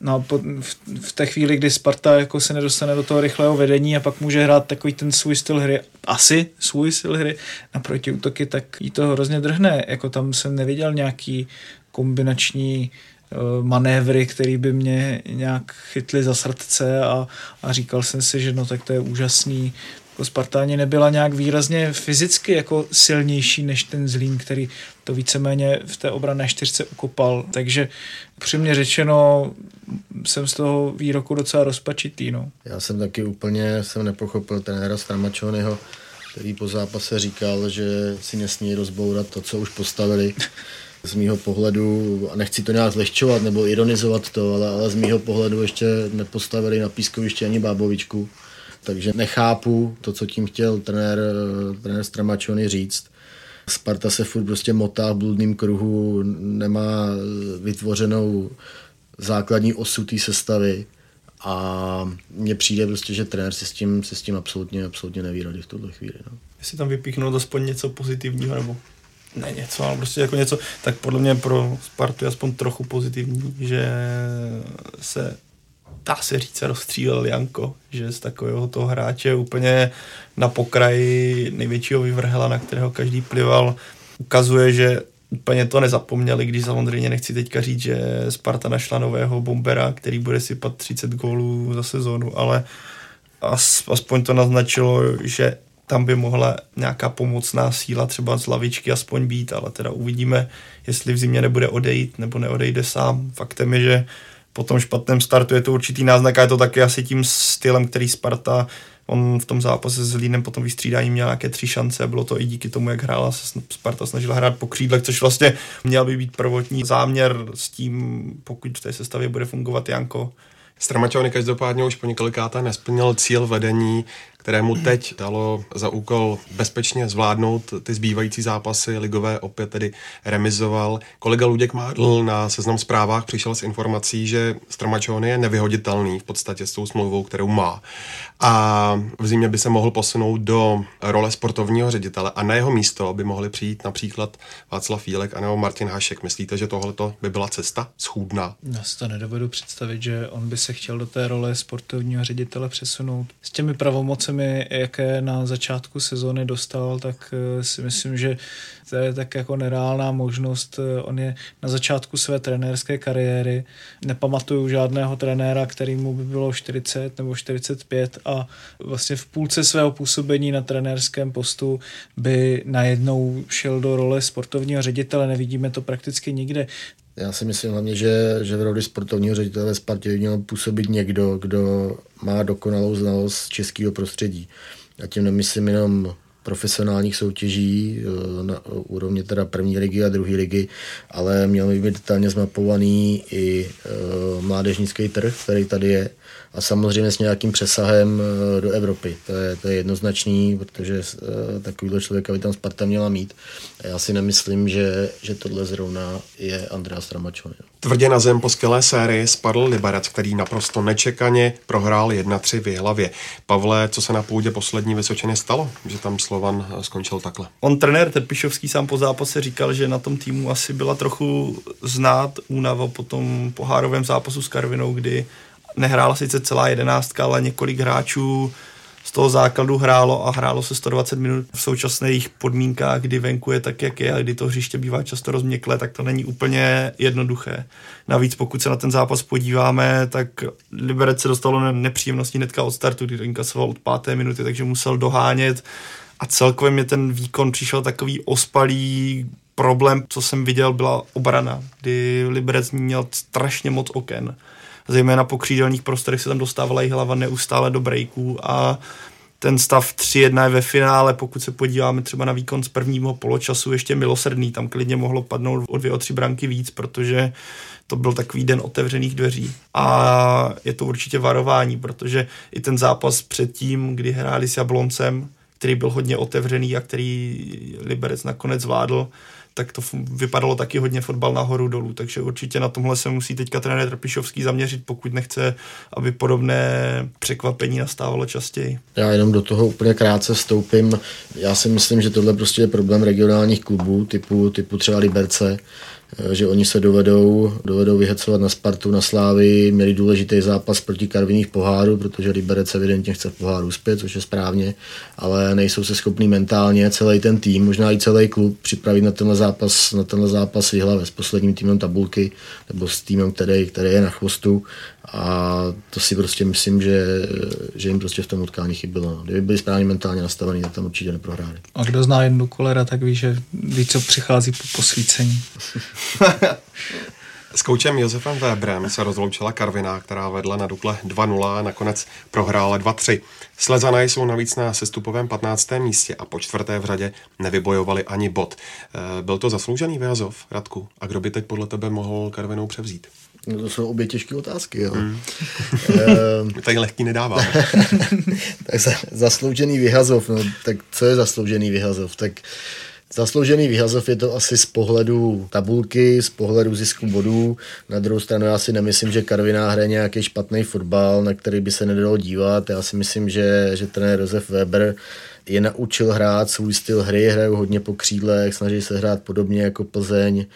No po, v, v té chvíli, kdy Sparta jako se nedostane do toho rychlého vedení a pak může hrát takový ten svůj styl hry, asi svůj styl hry na protiútoky, tak jí to hrozně drhne. Jako tam jsem neviděl nějaký kombinační eh, manévry, které by mě nějak chytly za srdce a, a říkal jsem si, že no tak to je úžasný. Jako Spartáni nebyla nějak výrazně fyzicky jako silnější než ten Zlín, který to víceméně v té obrané čtyřce ukopal. Takže přímě řečeno jsem z toho výroku docela rozpačitý. No. Já jsem taky úplně jsem nepochopil trenéra Stramačonyho, který po zápase říkal, že si nesmí rozbourat to, co už postavili z mýho pohledu, a nechci to nějak zlehčovat nebo ironizovat to, ale, ale z mýho pohledu ještě nepostavili na pískoviště ani bábovičku. Takže nechápu to, co tím chtěl trenér, trenér Stramačony říct. Sparta se furt prostě motá v bludným kruhu, nemá vytvořenou základní osu té sestavy a mně přijde prostě, že trenér se s tím, se s tím absolutně, absolutně neví rady v tuhle chvíli. No. Jestli tam vypíchnout aspoň něco pozitivního nebo ne něco, ale prostě jako něco, tak podle mě pro Spartu je aspoň trochu pozitivní, že se dá se říct, rozstřílel Janko, že z takového toho hráče úplně na pokraji největšího vyvrhela, na kterého každý plival, ukazuje, že úplně to nezapomněli, když samozřejmě nechci teďka říct, že Sparta našla nového bombera, který bude sypat 30 gólů za sezónu, ale aspoň to naznačilo, že tam by mohla nějaká pomocná síla třeba z lavičky aspoň být, ale teda uvidíme, jestli v zimě nebude odejít nebo neodejde sám. Faktem je, že po tom špatném startu je to určitý náznak a je to taky asi tím stylem, který Sparta On v tom zápase s Línem potom vystřídání měl nějaké tři šance bylo to i díky tomu, jak hrála se Sparta snažila hrát po křídlech, což vlastně měl by být prvotní záměr s tím, pokud v té sestavě bude fungovat Janko, Stramačovny každopádně už po několikáta nesplnil cíl vedení kterému teď dalo za úkol bezpečně zvládnout ty zbývající zápasy ligové, opět tedy remizoval. Kolega Luděk Mádl na seznam zprávách přišel s informací, že Stramačon je nevyhoditelný v podstatě s tou smlouvou, kterou má. A v zimě by se mohl posunout do role sportovního ředitele a na jeho místo by mohli přijít například Václav Fílek a nebo Martin Hašek. Myslíte, že tohle by byla cesta schůdná? Já si to nedovedu představit, že on by se chtěl do té role sportovního ředitele přesunout. S těmi pravomocemi jaké na začátku sezóny dostal, tak eh, si myslím, že to je tak jako nereálná možnost. Eh, on je na začátku své trenérské kariéry. Nepamatuju žádného trenéra, kterýmu by bylo 40 nebo 45 a vlastně v půlce svého působení na trenérském postu by najednou šel do role sportovního ředitele. Nevidíme to prakticky nikde. Já si myslím hlavně, že, že v roli sportovního ředitele Spartě měl působit někdo, kdo má dokonalou znalost českého prostředí. A tím nemyslím jenom profesionálních soutěží eh, na úrovni teda první ligy a druhé ligy, ale měl by být detailně zmapovaný i uh, mládežnický trh, který tady je a samozřejmě s nějakým přesahem uh, do Evropy. To je, to je jednoznačný, protože uh, takovýhle člověka by tam Sparta měla mít. A já si nemyslím, že, že tohle zrovna je Andreas Ramačony. Tvrdě na zem po skvělé sérii spadl Liberec, který naprosto nečekaně prohrál 1-3 v hlavě. Pavle, co se na půdě poslední Vysočiny stalo, že tam Slovan skončil takhle? On, trenér Trpišovský, sám po zápase říkal, že na tom týmu asi byla trochu znát únava po tom pohárovém zápasu s Karvinou, kdy nehrála sice celá jedenáctka, ale několik hráčů z toho základu hrálo a hrálo se 120 minut v současných podmínkách, kdy venku je tak, jak je a kdy to hřiště bývá často rozměklé, tak to není úplně jednoduché. Navíc pokud se na ten zápas podíváme, tak Liberec se dostalo na nepříjemnosti hnedka od startu, kdy inkasoval od páté minuty, takže musel dohánět. A celkově mě ten výkon přišel takový ospalý, problém, co jsem viděl, byla obrana, kdy Liberec měl strašně moc oken zejména po křídelních prostorech se tam dostávala i hlava neustále do breaků a ten stav 3-1 je ve finále, pokud se podíváme třeba na výkon z prvního poločasu, ještě milosrdný, tam klidně mohlo padnout o dvě, o tři branky víc, protože to byl takový den otevřených dveří. A je to určitě varování, protože i ten zápas předtím, kdy hráli s Jabloncem, který byl hodně otevřený a který Liberec nakonec zvládl, tak to vypadalo taky hodně fotbal nahoru dolů, takže určitě na tomhle se musí teďka trenér Trpišovský zaměřit, pokud nechce, aby podobné překvapení nastávalo častěji. Já jenom do toho úplně krátce vstoupím. Já si myslím, že tohle prostě je problém regionálních klubů, typu, typu třeba Liberce, že oni se dovedou, dovedou vyhecovat na Spartu, na Slávy, měli důležitý zápas proti Karviných poháru, protože Liberec evidentně chce v poháru zpět, což je správně, ale nejsou se schopní mentálně celý ten tým, možná i celý klub připravit na tenhle zápas, na tenhle zápas vyhlave s posledním týmem tabulky nebo s týmem, který, který je na chvostu a to si prostě myslím, že, že jim prostě v tom utkání chybilo. Kdyby byli správně mentálně nastavení, tak tam určitě neprohráli. A kdo zná jednu kolera, tak ví, že ví, co přichází po posvícení. S koučem Josefem Weberem se rozloučila Karviná, která vedla na Dukle 2-0 a nakonec prohrála 2-3. Slezané jsou navíc na sestupovém 15. místě a po čtvrté v řadě nevybojovali ani bod. Eh, byl to zasloužený vyjazov, Radku? A kdo by teď podle tebe mohl Karvinou převzít? No to jsou obě těžké otázky. Jo. Hmm. My tady lehký nedává. tak za, zasloužený vyhazov, no, tak co je zasloužený vyhazov? Tak Zasloužený vyhazov je to asi z pohledu tabulky, z pohledu zisku bodů. Na druhou stranu já si nemyslím, že Karviná hraje nějaký špatný fotbal, na který by se nedalo dívat. Já si myslím, že, že trenér Josef Weber je naučil hrát svůj styl hry, hrajou hodně po křídlech, snaží se hrát podobně jako Plzeň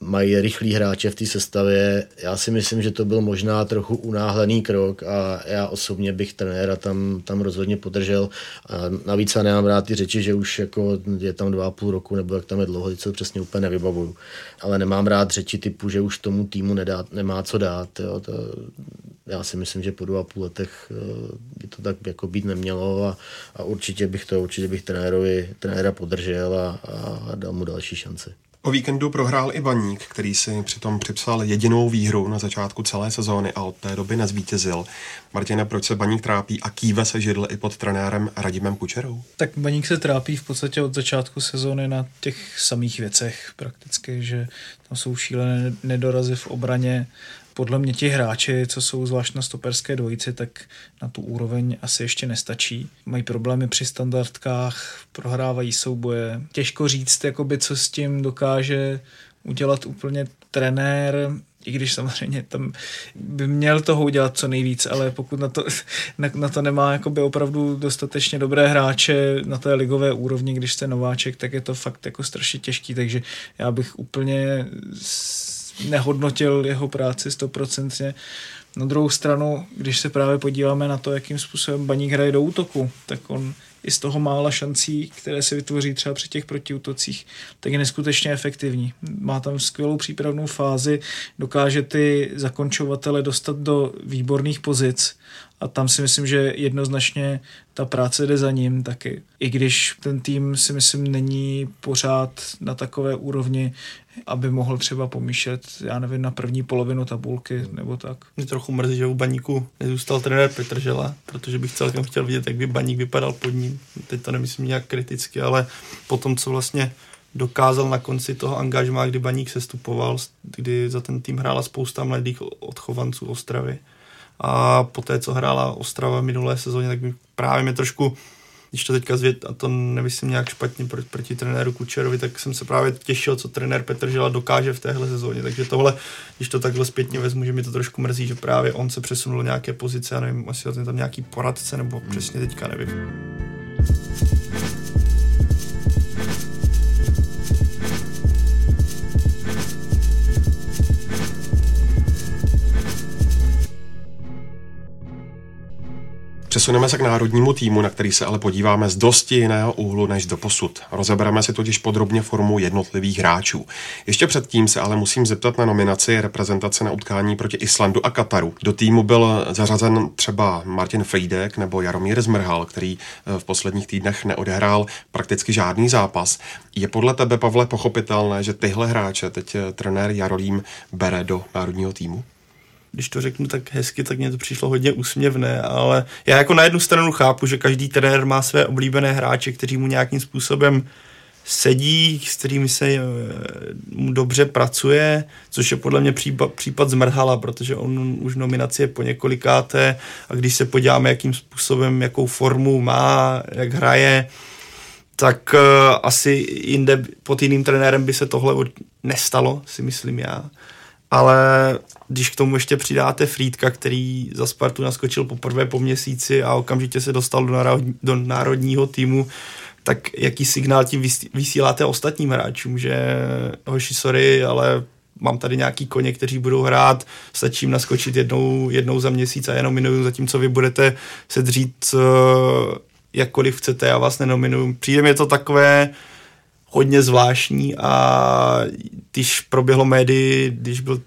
mají rychlí hráče v té sestavě. Já si myslím, že to byl možná trochu unáhlený krok a já osobně bych trenéra tam, tam rozhodně podržel. A navíc já nemám rád ty řeči, že už jako je tam dva a půl roku, nebo jak tam je dlouho, teď se přesně úplně nevybavuju. Ale nemám rád řeči typu, že už tomu týmu nedá, nemá co dát. Jo. To, já si myslím, že po dvou a půl letech eh, by to tak jako být nemělo a, a určitě bych to, určitě bych trenérovi, trenéra podržel a, a dal mu další šanci. O víkendu prohrál i Baník, který si přitom připsal jedinou výhru na začátku celé sezóny a od té doby nezvítězil. Martina, proč se Baník trápí a kýve se židl i pod trenérem Radimem Kučerou? Tak Baník se trápí v podstatě od začátku sezóny na těch samých věcech prakticky, že tam jsou šílené nedorazy v obraně, podle mě ti hráči, co jsou zvlášť na stoperské dvojici, tak na tu úroveň asi ještě nestačí. Mají problémy při standardkách, prohrávají souboje. Těžko říct, jakoby, co s tím dokáže udělat úplně trenér, i když samozřejmě tam by měl toho udělat co nejvíc, ale pokud na to, na, na to nemá jakoby opravdu dostatečně dobré hráče na té ligové úrovni, když jste nováček, tak je to fakt jako strašně těžký, takže já bych úplně nehodnotil jeho práci stoprocentně. Na druhou stranu, když se právě podíváme na to, jakým způsobem Baník hraje do útoku, tak on i z toho mála šancí, které se vytvoří třeba při těch protiútocích, tak je neskutečně efektivní. Má tam skvělou přípravnou fázi, dokáže ty zakončovatele dostat do výborných pozic a tam si myslím, že jednoznačně ta práce jde za ním taky. I když ten tým si myslím není pořád na takové úrovni, aby mohl třeba pomíšet, já nevím, na první polovinu tabulky nebo tak. Mě trochu mrzí, že u Baníku nezůstal trenér Petr Žela, protože bych celkem chtěl vidět, jak by Baník vypadal pod ním. Teď to nemyslím nějak kriticky, ale po tom, co vlastně dokázal na konci toho angažmá, kdy Baník sestupoval, kdy za ten tým hrála spousta mladých odchovanců Ostravy, a po té, co hrála Ostrava minulé sezóně, tak mi právě mě trošku když to teďka zvěd, a to nemyslím nějak špatně proti, proti trenéru Kučerovi, tak jsem se právě těšil, co trenér Petr Žela dokáže v téhle sezóně. Takže tohle, když to takhle zpětně vezmu, že mi to trošku mrzí, že právě on se přesunul nějaké pozice, já nevím, asi tam nějaký poradce, nebo přesně teďka nevím. Přesuneme se k národnímu týmu, na který se ale podíváme z dosti jiného úhlu než do posud. Rozebereme si totiž podrobně formu jednotlivých hráčů. Ještě předtím se ale musím zeptat na nominaci reprezentace na utkání proti Islandu a Kataru. Do týmu byl zařazen třeba Martin Frejdek nebo Jaromír Zmrhal, který eh, v posledních týdnech neodehrál prakticky žádný zápas. Je podle tebe, Pavle, pochopitelné, že tyhle hráče teď eh, trenér Jarolím bere do národního týmu? Když to řeknu tak hezky, tak mně to přišlo hodně úsměvné, ale já jako na jednu stranu chápu, že každý trenér má své oblíbené hráče, kteří mu nějakým způsobem sedí, s kterými se eh, mu dobře pracuje, což je podle mě případ, případ zmrhala, protože on už nominaci je po několikáté a když se podíváme, jakým způsobem, jakou formu má, jak hraje, tak uh, asi jinde pod jiným trenérem by se tohle nestalo, si myslím já ale když k tomu ještě přidáte Frýdka, který za Spartu naskočil poprvé po měsíci a okamžitě se dostal do, národní, do národního týmu, tak jaký signál tím vysíláte ostatním hráčům, že hoši, sorry, ale mám tady nějaký koně, kteří budou hrát, stačí jim naskočit jednou, jednou za měsíc a jenom minuju, zatímco vy budete se dřít uh, jakkoliv chcete, já vás nenominuju. Přijde mi to takové, hodně zvláštní a když proběhlo médii, když byl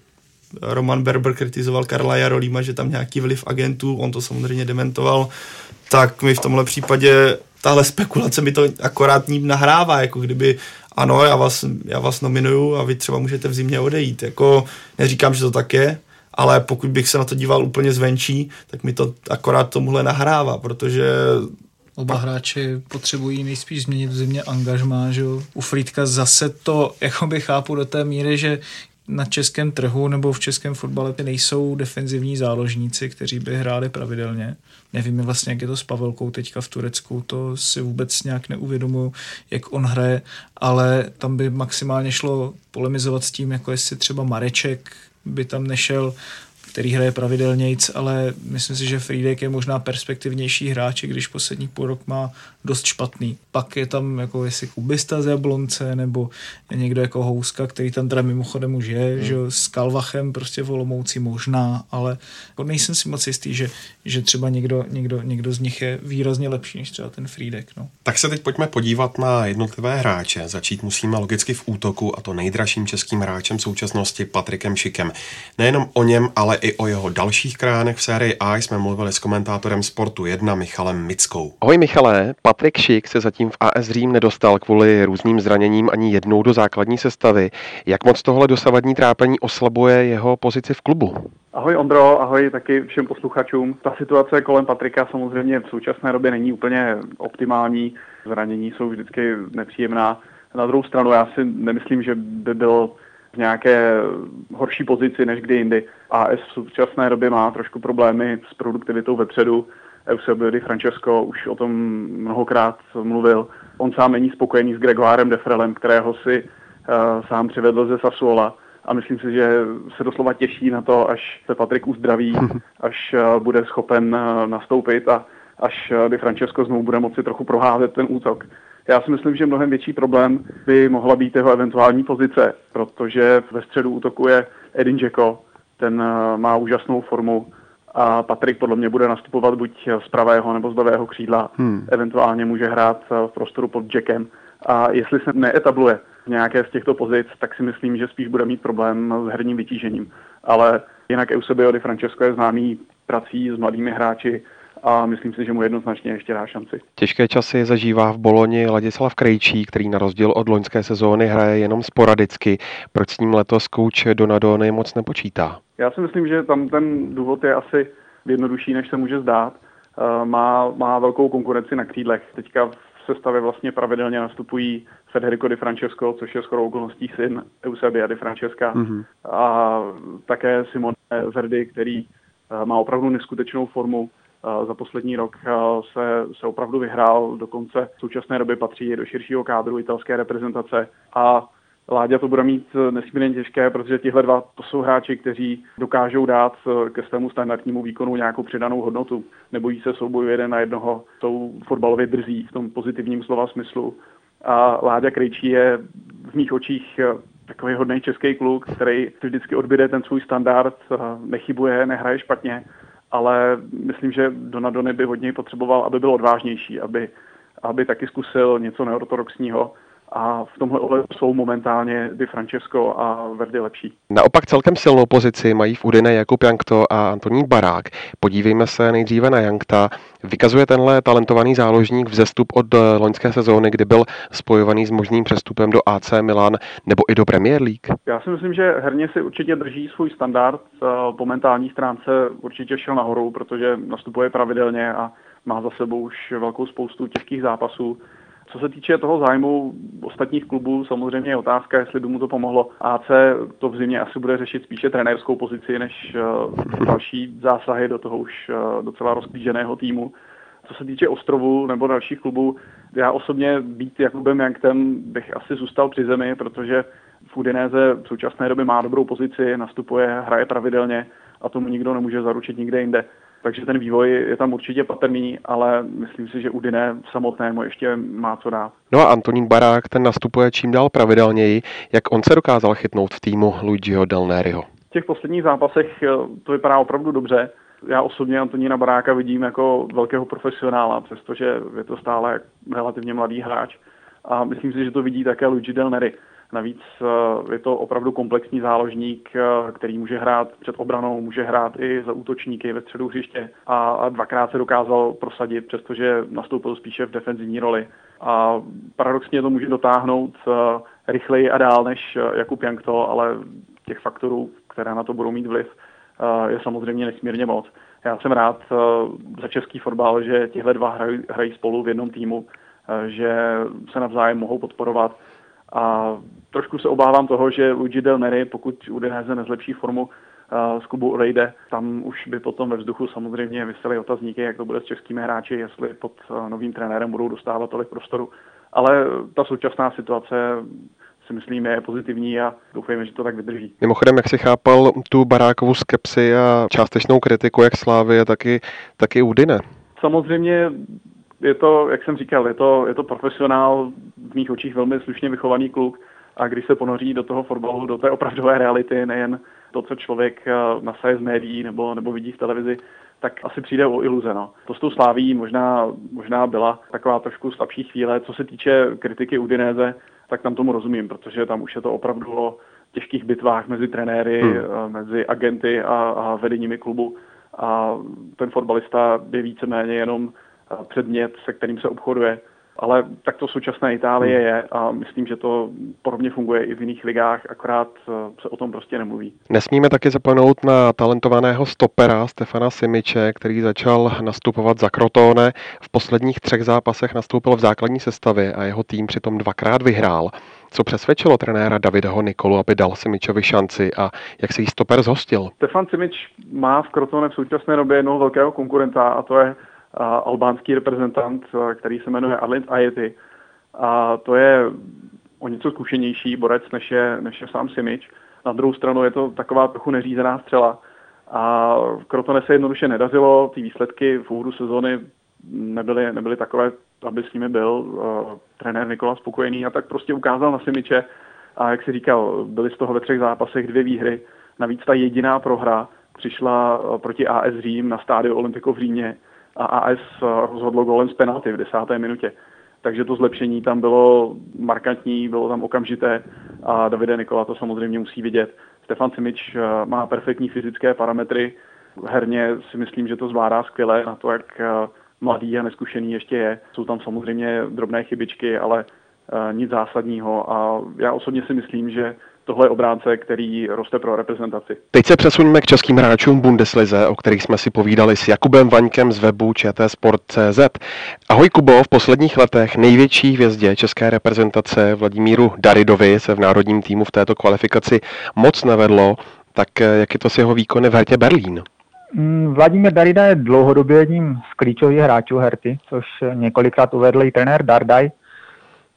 Roman Berber kritizoval Karla Jarolíma, že tam nějaký vliv agentů, on to samozřejmě dementoval, tak mi v tomhle případě tahle spekulace mi to akorát ním nahrává, jako kdyby ano, já vás, já vás nominuju a vy třeba můžete v zimě odejít. Jako neříkám, že to tak je, ale pokud bych se na to díval úplně zvenčí, tak mi to akorát tomuhle nahrává, protože Oba hráči potřebují nejspíš změnit v zimě angažmá, že U Frýdka zase to jakoby chápu do té míry, že na českém trhu nebo v českém fotbale ty nejsou defenzivní záložníci, kteří by hráli pravidelně. Nevím vlastně, jak je to s Pavelkou teďka v Turecku, to si vůbec nějak neuvědomuji, jak on hraje, ale tam by maximálně šlo polemizovat s tím, jako jestli třeba Mareček by tam nešel který hraje pravidelnějc, ale myslím si, že Friedek je možná perspektivnější hráč, když poslední půl rok má dost špatný. Pak je tam jako jestli kubista z Jablonce, nebo někdo jako Houska, který tam teda mimochodem už je, hmm. že s Kalvachem prostě volomoucí možná, ale jako nejsem si moc jistý, že, že třeba někdo, někdo, někdo z nich je výrazně lepší než třeba ten Friedek. No. Tak se teď pojďme podívat na jednotlivé hráče. Začít musíme logicky v útoku a to nejdražším českým hráčem současnosti Patrikem Šikem. Nejenom o něm, ale i o jeho dalších kránech v sérii A jsme mluvili s komentátorem Sportu 1 Michalem Mickou. Ahoj Michale, Patrik Šik se zatím v AS Řím nedostal kvůli různým zraněním ani jednou do základní sestavy. Jak moc tohle dosavadní trápení oslabuje jeho pozici v klubu? Ahoj Ondro, ahoj taky všem posluchačům. Ta situace kolem Patrika samozřejmě v současné době není úplně optimální. Zranění jsou vždycky nepříjemná. Na druhou stranu já si nemyslím, že by byl v nějaké horší pozici než kdy jindy. AS v současné době má trošku problémy s produktivitou vepředu. Eusebio Di Francesco už o tom mnohokrát mluvil. On sám není spokojený s Gregoárem Defrelem, kterého si uh, sám přivedl ze Sassuola a myslím si, že se doslova těší na to, až se Patrik uzdraví, až uh, bude schopen uh, nastoupit a až Di Francesco znovu bude moci trochu proházet ten útok. Já si myslím, že mnohem větší problém by mohla být jeho eventuální pozice, protože ve středu útoku je Edin Dzeko, ten má úžasnou formu, a Patrik podle mě bude nastupovat buď z pravého nebo z levého křídla, hmm. eventuálně může hrát v prostoru pod Jackem a jestli se neetabluje v nějaké z těchto pozic, tak si myslím, že spíš bude mít problém s herním vytížením. Ale jinak Eusebio Di Francesco je známý prací s mladými hráči, a myslím si, že mu jednoznačně ještě dá šanci. Těžké časy zažívá v Boloni Ladislav Krejčí, který na rozdíl od loňské sezóny hraje jenom sporadicky. Proč s ním letos kouč Donadony moc nepočítá? Já si myslím, že tam ten důvod je asi jednodušší, než se může zdát. Eh, má, má velkou konkurenci na křídlech. Teďka v sestavě vlastně pravidelně nastupují Federico Di Francesco, což je skoro okolností syn Eusebia Di Francesca mm-hmm. a také Simone Verdi, který eh, má opravdu neskutečnou formu za poslední rok se, se opravdu vyhrál, dokonce v současné době patří do širšího kádru italské reprezentace a Láďa to bude mít nesmírně těžké, protože tihle dva to jsou hráči, kteří dokážou dát ke svému standardnímu výkonu nějakou přidanou hodnotu. Nebojí se souboju jeden na jednoho, jsou fotbalově drzí v tom pozitivním slova smyslu. A Láďa Krejčí je v mých očích takový hodný český kluk, který vždycky odbyde ten svůj standard, nechybuje, nehraje špatně ale myslím, že Donadony by hodně potřeboval, aby byl odvážnější, aby, aby taky zkusil něco neortodoxního a v tomhle ohledu jsou momentálně Di Francesco a Verdi lepší. Naopak celkem silnou pozici mají v Udine Jakub Jankto a Antonín Barák. Podívejme se nejdříve na Jankta. Vykazuje tenhle talentovaný záložník vzestup od loňské sezóny, kdy byl spojovaný s možným přestupem do AC Milan nebo i do Premier League? Já si myslím, že herně si určitě drží svůj standard. Po mentální stránce určitě šel nahoru, protože nastupuje pravidelně a má za sebou už velkou spoustu těžkých zápasů. Co se týče toho zájmu ostatních klubů, samozřejmě je otázka, jestli by mu to pomohlo. AC to v zimě asi bude řešit spíše trenérskou pozici, než uh, další zásahy do toho už uh, docela rozklíženého týmu. Co se týče ostrovu nebo dalších klubů, já osobně být Jakubem Janktem bych asi zůstal při zemi, protože v Udinéze v současné době má dobrou pozici, nastupuje, hraje pravidelně a tomu nikdo nemůže zaručit nikde jinde. Takže ten vývoj je tam určitě patrný, ale myslím si, že Udine samotnému ještě má co dát. No a Antonín Barák, ten nastupuje čím dál pravidelněji. Jak on se dokázal chytnout v týmu Luigiho Del Neriho? V těch posledních zápasech eh, to vypadá opravdu dobře. Já osobně Antonína Baráka vidím jako velkého profesionála, přestože je to stále relativně mladý hráč. A myslím si, že to vidí také Luigi Del Neri. Navíc eh, je to opravdu komplexní záložník, eh, který může hrát před obranou, může hrát i za útočníky ve středu hřiště a dvakrát se dokázal prosadit, přestože nastoupil spíše v defenzivní roli. A paradoxně to může dotáhnout eh, rychleji a dál než Jakub Jankto, ale těch faktorů, které na to budou mít vliv, je samozřejmě nesmírně moc. Já jsem rád za český fotbal, že tihle dva hrají, hrají spolu v jednom týmu, že se navzájem mohou podporovat a trošku se obávám toho, že Luigi Del Neri, pokud Udinese nezlepší formu, z klubu odejde. Tam už by potom ve vzduchu samozřejmě vysely otazníky, jak to bude s českými hráči, jestli pod novým trenérem budou dostávat tolik prostoru. Ale ta současná situace si myslím je pozitivní a doufejme, že to tak vydrží. Mimochodem, jak si chápal tu barákovou skepsi a částečnou kritiku jak Slávy, tak i, tak i Udine? Samozřejmě je to, jak jsem říkal, je to, je to profesionál, v mých očích velmi slušně vychovaný kluk a když se ponoří do toho fotbalu, do té opravdové reality, nejen to, co člověk eh, nasaje z médií nebo, nebo vidí v televizi, tak asi přijde o iluze. No. To s tou sláví možná, možná byla taková trošku slabší chvíle. Co se týče kritiky Udinéze, tak tam tomu rozumím, protože tam už je to opravdu o těžkých bitvách mezi trenéry, hmm. Eh, mezi agenty a, a vedeními klubu. A ten fotbalista je víceméně jenom předmět, se kterým se obchoduje ale tak to současné Itálie hmm. je a myslím, že to podobně funguje i v jiných ligách, akorát eh, se o tom prostě nemluví. Nesmíme taky zapomenout na talentovaného stopera Stefana Simiče, který začal nastupovat za Krotone. V posledních třech zápasech nastoupil v základní sestavě a jeho tým přitom dvakrát vyhrál. Co přesvědčilo trenéra Davidaho Nikolu, aby dal Simičovi šanci a jak se jí stoper zhostil? Stefan Simič má v Krotone v současné době jednoho velkého konkurenta a to je albánský reprezentant, který se jmenuje Adlint Ayeti. A to je o něco zkušenější borec, než je, než je sám Simič. Na druhou stranu je to taková trochu neřízená střela. A Krotone se jednoduše nedařilo, ty výsledky v úvodu sezóny nebyly, nebyly takové, aby s nimi byl uh, trenér Nikola spokojený a tak prostě ukázal na Simiče a jak si říkal, byly z toho ve třech zápasech dvě výhry. Navíc ta jediná prohra přišla proti AS Řím na stádiu Olympiko v Římě a AS rozhodlo golem z penalty v desáté minutě. Takže to zlepšení tam bylo markantní, bylo tam okamžité a Davide Nikola to samozřejmě musí vidět. Stefan Simič má perfektní fyzické parametry, herně si myslím, že to zvládá skvěle na to, jak mladý a neskušený ještě je. Jsou tam samozřejmě drobné chybičky, ale nic zásadního a já osobně si myslím, že tohle je obránce, který roste pro reprezentaci. Teď se přesuneme k českým hráčům Bundeslize, o kterých jsme si povídali s Jakubem Vaňkem z webu ČT Ahoj Kubo, v posledních letech největší hvězdě české reprezentace Vladimíru Daridovi se v národním týmu v této kvalifikaci moc nevedlo, tak eh, jak je to s jeho výkony v Hertě Berlín? Mm, Vladimír Darida je dlouhodobě jedním z klíčových hráčů Herty, což několikrát uvedl i trenér Dardaj.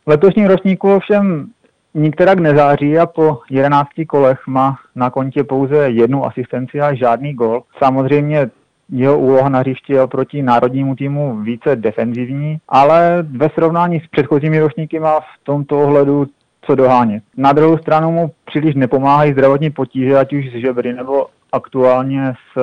V letošním ročníku ovšem nikterak nezáří a po 11 kolech má na kontě pouze jednu asistenci a žádný gol. Samozřejmě jeho úloha na hřišti je oproti národnímu týmu více defenzivní, ale ve srovnání s předchozími ročníky má v tomto ohledu co dohánět. Na druhou stranu mu příliš nepomáhají zdravotní potíže, ať už z žebry nebo aktuálně s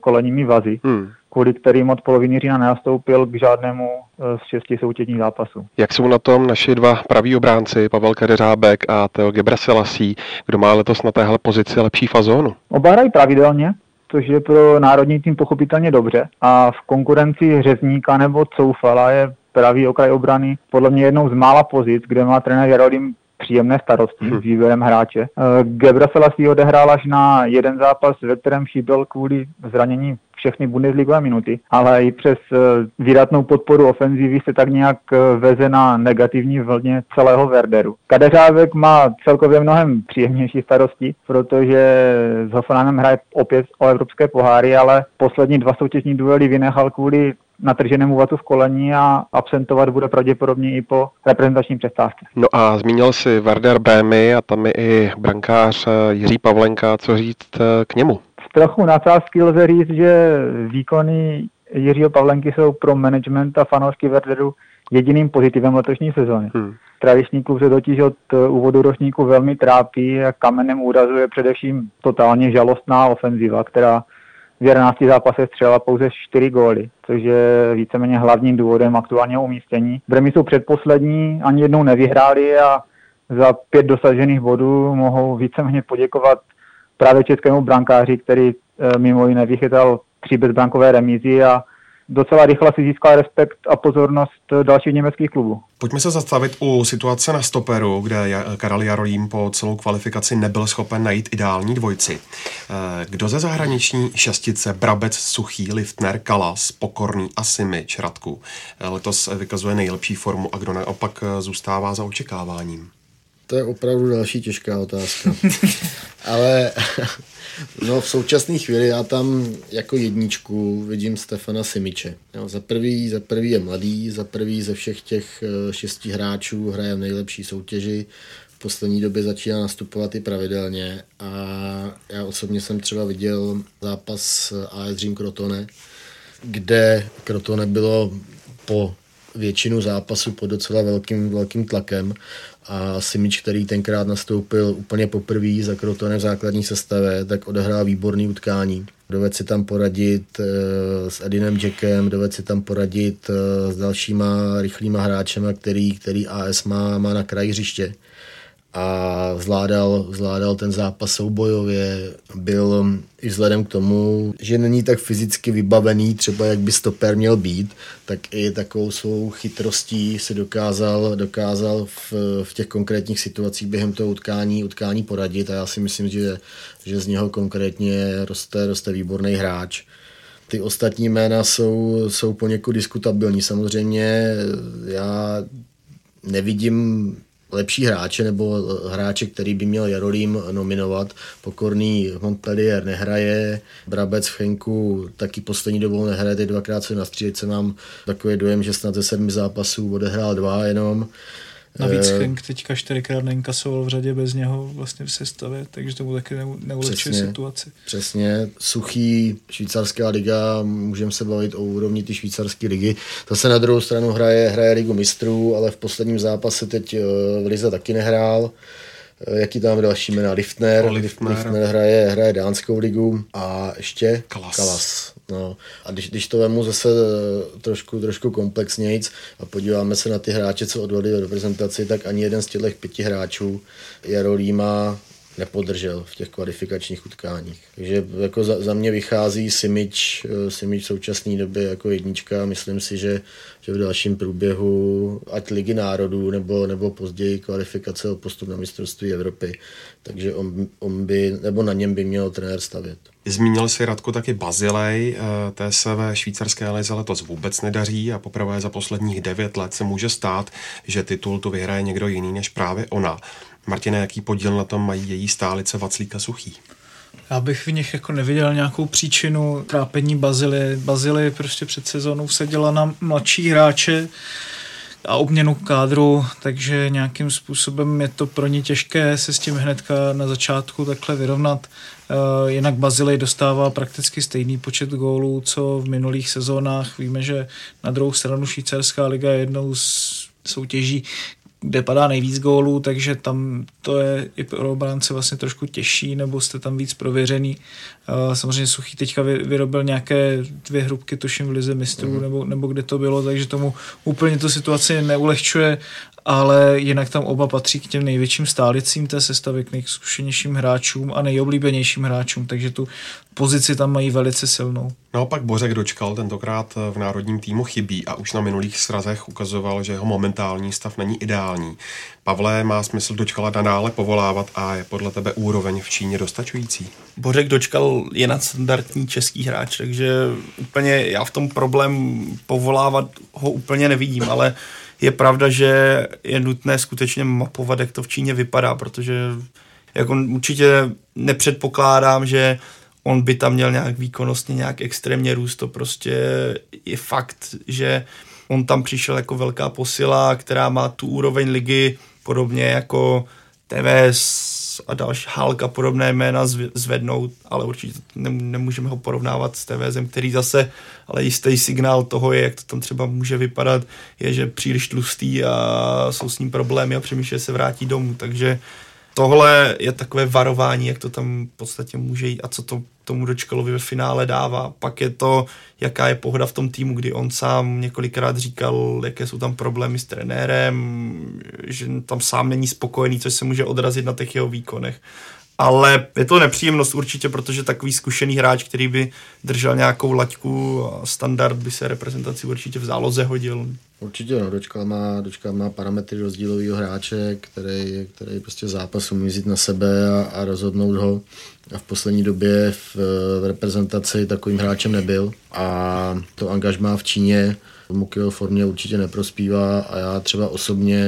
kolenními vazy, hmm. Kvůli kterým od poloviny října nenastoupil k žádnému eh, z šesti soutěžních zápasů. Jak jsou na tom naši dva praví obránci, Pavel Kadeřábek a Teo Gebrselassie, kdo má letos na téhle pozici lepší fazónu? Oba hrají pravidelně, což je pro národní tým pochopitelně dobře. A v konkurenci Řezníka nebo Coufala je pravý okraj obrany podle mě jednou z mála pozic, kde má trenér Jarolim příjemné starosti hmm. s výběrem hráče. Eh, Gebra si odehrál až na jeden zápas, ve kterém chyběl kvůli zranění všechny Bundesligové minuty, ale i přes eh, výdatnou podporu ofenzivy se tak nějak eh, veze na negativní vlně celého Werderu. Kadeřávek má celkově mnohem příjemnější starosti, protože s Hoffenheimem hraje opět o evropské poháry, ale poslední dva soutěžní duely vynechal kvůli natrženému vatu v kolení a absentovat bude pravděpodobně i po reprezentační přestávce. No a zmínil si Werder Bémy a tam je i brankář eh, Jiří Pavlenka. Co říct k němu? V trochu nadsázky lze říct, že výkony Jiřího Pavlenky jsou pro management a fanoušky Werderu jediným pozitivem letošní sezóny. Hmm. Tradiční klub se totiž od eh, úvodu ročníku velmi trápí a kamenem úrazu je především totálně žalostná ofenziva, která v 11 zápasech střelila pouze 4 góly, což je víceméně hlavním důvodem aktuálního umístění. Bremy jsou předposlední, ani jednou nevyhráli a za pět dosažených bodů mohou víceméně poděkovat právě českému brankáři, který eh, mimo jiné vychytal tři bezbrankové remízy a docela rychle si získal respekt a pozornost dalších německých klubů. Pojďme se zastavit u situace na stoperu, kde Karel Jarolím po celou kvalifikaci nebyl schopen najít ideální dvojci. Eh, kdo ze zahraniční šestice Brabec, Suchý, Liftner, Kalas, Pokorný a Simič Radku eh, letos vykazuje nejlepší formu a kdo naopak eh, zůstává za očekáváním? To je opravdu další těžká otázka. Ale no, v současné chvíli já tam jako jedničku vidím Stefana Simiče. Jo, za, prvý, za prvý je mladý, za prvý ze všech těch eh, šesti hráčů hraje v nejlepší soutěži. V poslední době začíná nastupovat i pravidelně a já osobně jsem třeba viděl zápas AS Dream Krotone, kde Krotone bylo po většinu zápasu pod docela velkým, velkým tlakem a Simič, který tenkrát nastoupil úplně poprvé za Krotone v základní sestavě, tak odehrál výborný utkání. Doved si tam poradit e, s Edinem Jackem, doved si tam poradit e, s dalšíma rychlýma hráčema, který, který AS má, má na kraji hřiště a zvládal, zvládal ten zápas soubojově, byl i vzhledem k tomu, že není tak fyzicky vybavený, třeba jak by stoper měl být, tak i takovou svou chytrostí se dokázal, dokázal v, v těch konkrétních situacích během toho utkání, utkání poradit a já si myslím, že, že z něho konkrétně roste, roste výborný hráč. Ty ostatní jména jsou, jsou poněkud diskutabilní. Samozřejmě já nevidím lepší hráče nebo hráče, který by měl Jarolím nominovat. Pokorný Montpellier nehraje, Brabec v Henku taky poslední dobou nehraje, teď dvakrát se na střílece mám takový dojem, že snad ze sedmi zápasů odehrál dva jenom. Navíc uh, Henk teďka čtyřikrát neinkasoval v řadě bez něho vlastně v sestavě, takže to taky neulepšuje situaci. Přesně, suchý švýcarská liga, můžeme se bavit o úrovni ty švýcarské ligy. Zase na druhou stranu hraje, hraje ligu mistrů, ale v posledním zápase teď uh, v Lize taky nehrál. Eh, jaký tam další jména? Liftner. Liftner. Liftner hraje, hraje dánskou ligu a ještě Kalas. Kalas. No. A když, když to vemu zase eh, trošku, trošku komplexnějc a podíváme se na ty hráče, co odvedli v reprezentaci, tak ani jeden z těchto pěti hráčů Jarolíma nepodržel v těch kvalifikačních utkáních. Takže jako za, za mě vychází Simič, eh, Simič v současné době jako jednička. Myslím si, že, že v dalším průběhu ať ligy národů nebo, nebo později kvalifikace o postup na mistrovství Evropy, takže on, on by, nebo na něm by měl trenér stavět. Zmínil si Radko taky Bazilej, eh, té se ve švýcarské lize letos vůbec nedaří a poprvé za posledních devět let se může stát, že titul tu vyhraje někdo jiný než právě ona. Martine, jaký podíl na tom mají její stálice Vaclíka Suchý? Já bych v nich jako neviděl nějakou příčinu trápení Bazily. Bazily prostě před sezónou seděla na mladší hráče a obměnu kádru, takže nějakým způsobem je to pro ně těžké se s tím hnedka na začátku takhle vyrovnat. Uh, jinak Bazilej dostává prakticky stejný počet gólů, co v minulých sezónách. Víme, že na druhou stranu Švýcarská liga je jednou z soutěží, kde padá nejvíc gólů, takže tam to je i pro obránce vlastně trošku těžší, nebo jste tam víc prověřený. Samozřejmě Suchý teďka vyrobil nějaké dvě hrubky, tuším v Lize mistrů, mm. nebo, nebo kde to bylo, takže tomu úplně tu situaci neulehčuje, ale jinak tam oba patří k těm největším stálicím té sestavy, k nejzkušenějším hráčům a nejoblíbenějším hráčům, takže tu pozici tam mají velice silnou. Naopak Bořek dočkal tentokrát v národním týmu chybí a už na minulých srazech ukazoval, že jeho momentální stav není ideální. Pavle, má smysl dočkala nadále povolávat a je podle tebe úroveň v Číně dostačující? Bořek dočkal je nadstandardní český hráč, takže úplně já v tom problém povolávat ho úplně nevidím, ale je pravda, že je nutné skutečně mapovat, jak to v Číně vypadá, protože jako určitě nepředpokládám, že on by tam měl nějak výkonnostně nějak extrémně růst, to prostě je fakt, že on tam přišel jako velká posila, která má tu úroveň ligy, podobně jako TVS a další Halka podobné jména zvednout, ale určitě nemůžeme ho porovnávat s TVSem, který zase, ale jistý signál toho je, jak to tam třeba může vypadat, je, že příliš tlustý a jsou s ním problémy a přemýšlí, se vrátí domů, takže tohle je takové varování, jak to tam v podstatě může jít a co to tomu Dočkalovi ve finále dává. Pak je to, jaká je pohoda v tom týmu, kdy on sám několikrát říkal, jaké jsou tam problémy s trenérem, že tam sám není spokojený, což se může odrazit na těch jeho výkonech. Ale je to nepříjemnost určitě, protože takový zkušený hráč, který by držel nějakou laťku a standard by se reprezentaci určitě v záloze hodil. Určitě, no, dočkal má, dočkal má parametry rozdílového hráče, který, který prostě zápas umí vzít na sebe a, a rozhodnout ho. A v poslední době v, v reprezentaci takovým hráčem nebyl a to angažmá v Číně mu k jeho formě určitě neprospívá a já třeba osobně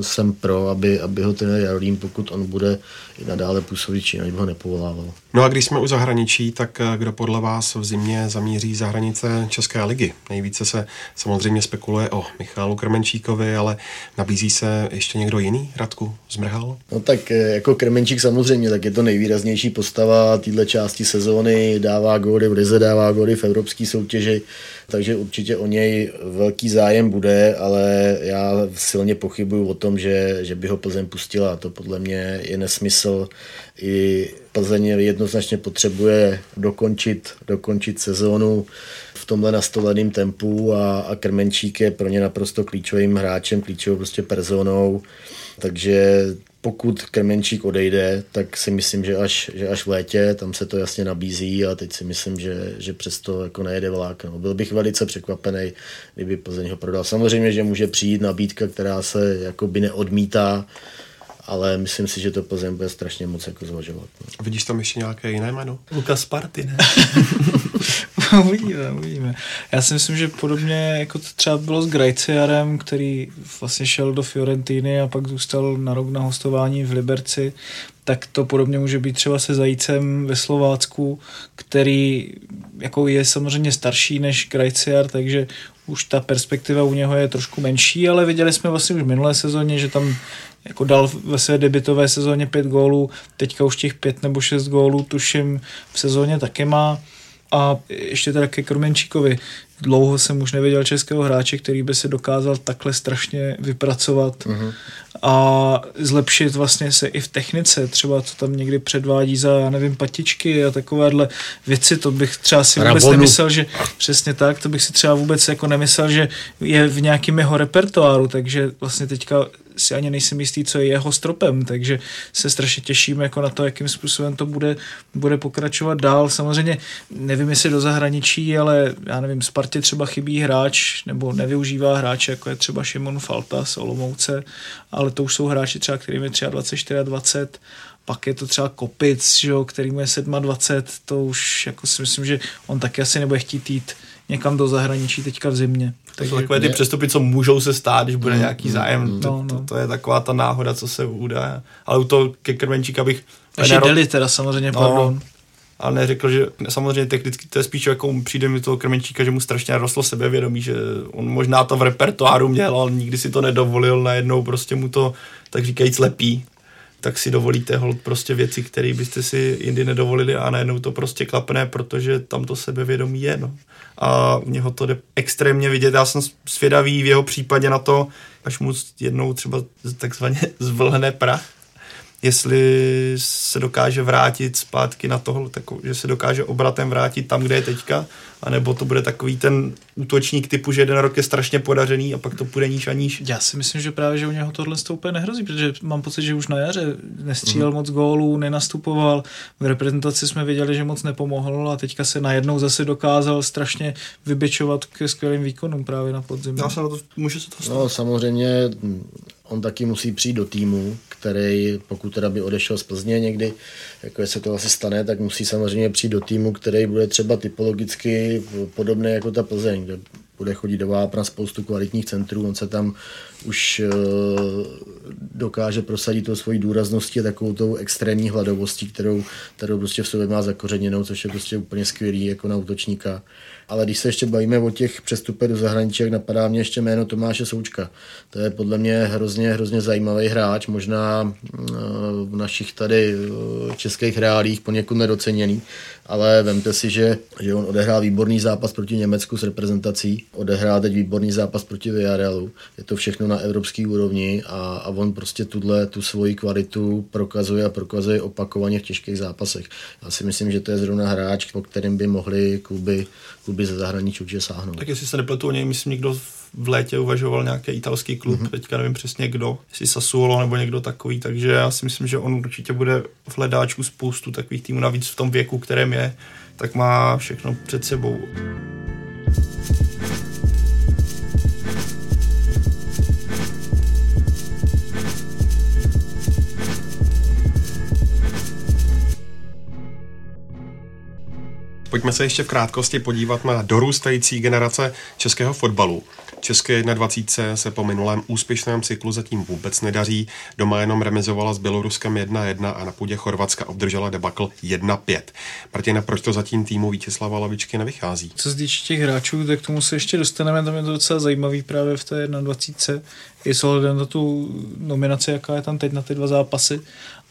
jsem pro, aby, aby ho ten Jarolím, pokud on bude i nadále působit Čína, ho nepovolával. No a když jsme u zahraničí, tak eh, kdo podle vás v zimě zamíří za hranice České ligy? Nejvíce se samozřejmě spekuluje o Michálu Krmenčíkovi, ale nabízí se ještě někdo jiný, Radku Zmrhal? No tak eh, jako Krmenčík samozřejmě, tak je to nejvýraznější postava téhle části sezóny, dává góly v Lize, dává góly v evropské soutěži, takže určitě o něj velký zájem bude, ale já silně pochybuju o tom, že, že by ho Plzeň pustila. To podle mě je nesmysl. I Plzeň jednoznačně potřebuje dokončit, dokončit sezónu v tomhle nastoleném tempu a, a Krmenčík je pro ně naprosto klíčovým hráčem, klíčovou prostě personou. Takže pokud Kremenčík odejde, tak si myslím, že až, že až v létě, tam se to jasně nabízí a teď si myslím, že, že přesto jako nejede vlák. No. Byl bych velice překvapený, kdyby Plzeň ho prodal. Samozřejmě, že může přijít nabídka, která se jakoby neodmítá, ale myslím si, že to Plzeň bude strašně moc jako zvažovat. No. Vidíš tam ještě nějaké jiné jméno? Lukas Party, ne? uvidíme, uvidíme. Já si myslím, že podobně jako to třeba bylo s Grajciarem, který vlastně šel do Fiorentiny a pak zůstal na rok na hostování v Liberci, tak to podobně může být třeba se Zajícem ve Slovácku, který jako je samozřejmě starší než Grajciar, takže už ta perspektiva u něho je trošku menší, ale viděli jsme vlastně už v minulé sezóně, že tam jako dal ve své debitové sezóně pět gólů, teďka už těch pět nebo šest gólů tuším v sezóně taky má A ještě teda ke Kromenčíkovi. Dlouho jsem už neviděl českého hráče, který by se dokázal takhle strašně vypracovat uh-huh. a zlepšit vlastně se i v technice. Třeba co tam někdy předvádí za, já nevím, patičky a takovéhle věci, to bych třeba si vůbec Rabonu. nemyslel, že přesně tak, to bych si třeba vůbec jako nemyslel, že je v nějakém jeho repertoáru, takže vlastně teďka si ani nejsem jistý, co je jeho stropem, takže se strašně těším jako na to, jakým způsobem to bude, bude pokračovat dál. Samozřejmě nevím, jestli do zahraničí, ale já nevím, Spartě třeba chybí hráč nebo nevyužívá hráče, jako je třeba Šimon Falta z Olomouce, ale to už jsou hráči třeba, kterým je 23, 24 pak je to třeba Kopic, že jo, který mu je 27, to už jako si myslím, že on taky asi nebude chtít jít někam do zahraničí teďka v zimě. To jsou takové ty přestupy, co můžou se stát, když bude mm, nějaký mm, zájem. Mm, to, no, to, to, je taková ta náhoda, co se udá. Ale u toho ke Krvenčíka bych... Ještě. Deli teda samozřejmě, no, pardon. Ale neřekl, že samozřejmě technicky to je spíš jako přijde mi toho Krmenčíka, že mu strašně rostlo sebevědomí, že on možná to v repertoáru měl, ale nikdy si to nedovolil, najednou prostě mu to tak říkajíc lepí tak si dovolíte hold prostě věci, které byste si jindy nedovolili a najednou to prostě klapne, protože tam to sebevědomí je. No. A u něho to jde extrémně vidět. Já jsem svědavý v jeho případě na to, až mu jednou třeba takzvaně zvlhne prach, jestli se dokáže vrátit zpátky na tohle, že se dokáže obratem vrátit tam, kde je teďka, anebo to bude takový ten útočník typu, že jeden rok je strašně podařený a pak to půjde níž a níž. Já si myslím, že právě, že u něho tohle úplně nehrozí, protože mám pocit, že už na jaře nestřílel mm. moc gólů, nenastupoval, v reprezentaci jsme viděli, že moc nepomohl a teďka se najednou zase dokázal strašně vybečovat ke skvělým výkonům právě na podzim. Já se na to, může se to stát. No samozřejmě on taky musí přijít do týmu, který, pokud teda by odešel z Plzně někdy, jako se to asi stane, tak musí samozřejmě přijít do týmu, který bude třeba typologicky podobný jako ta Plzeň, kde bude chodit do Vápna spoustu kvalitních centrů, on se tam už uh, dokáže prosadit to svojí důrazností a takovou tou extrémní hladovostí, kterou, kterou prostě v sobě má zakořeněnou, což je prostě úplně skvělý jako na útočníka. Ale když se ještě bavíme o těch přestupech do zahraničí, jak napadá mě ještě jméno Tomáše Součka. To je podle mě hrozně, hrozně zajímavý hráč, možná uh, v našich tady uh, českých reálích poněkud nedoceněný, ale vemte si, že, že on odehrál výborný zápas proti Německu s reprezentací, odehrál teď výborný zápas proti Villarrealu. Je to všechno na evropské úrovni a, a on prostě tuhle, tu svoji kvalitu prokazuje a prokazuje opakovaně v těžkých zápasech. Já si myslím, že to je zrovna hráč, po kterým by mohli kluby, kluby ze zahraničí určitě sáhnout. Tak jestli se nepletu o něj, myslím, někdo létě uvažoval nějaký italský klub, mm-hmm. teďka nevím přesně kdo, jestli Sassuolo nebo někdo takový, takže já si myslím, že on určitě bude v hledáčku spoustu takových týmů, navíc v tom věku, kterém je, tak má všechno před sebou. Pojďme se ještě v krátkosti podívat na dorůstající generace českého fotbalu. České 21 se po minulém úspěšném cyklu zatím vůbec nedaří. Doma jenom remizovala s Běloruskem 1-1 a na půdě Chorvatska obdržela debakl 1-5. Martina, proč to zatím týmu Vítězslava Lavičky nevychází? Co se týče těch hráčů, tak k tomu se ještě dostaneme, tam je to docela zajímavý právě v té 21. I s ohledem na tu nominaci, jaká je tam teď na ty dva zápasy.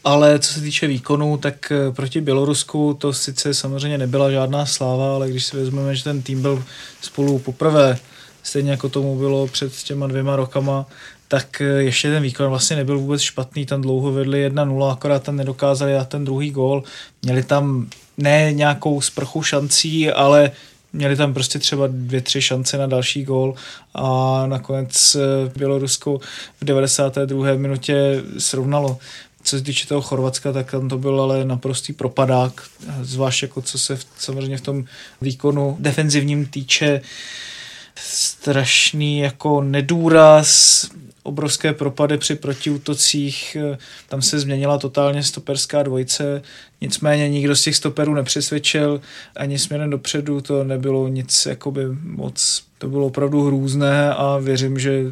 Ale co se týče výkonu, tak eh, proti Bělorusku to sice samozřejmě nebyla žádná sláva, ale když si vezmeme, že ten tým byl spolu poprvé, stejně jako tomu bylo před těma dvěma rokama, tak eh, ještě ten výkon vlastně nebyl vůbec špatný, tam dlouho vedli 1-0, akorát tam nedokázali dát ten druhý gól. Měli tam ne nějakou sprchu šancí, ale měli tam prostě třeba dvě, tři šance na další gól a nakonec eh, Bělorusko v 92. minutě srovnalo co se týče toho Chorvatska, tak tam to byl ale naprostý propadák, zvlášť jako co se v, samozřejmě v tom výkonu defenzivním týče strašný jako nedůraz, obrovské propady při protiútocích, tam se změnila totálně stoperská dvojce, nicméně nikdo z těch stoperů nepřesvědčil, ani směrem dopředu to nebylo nic jakoby moc, to bylo opravdu hrůzné a věřím, že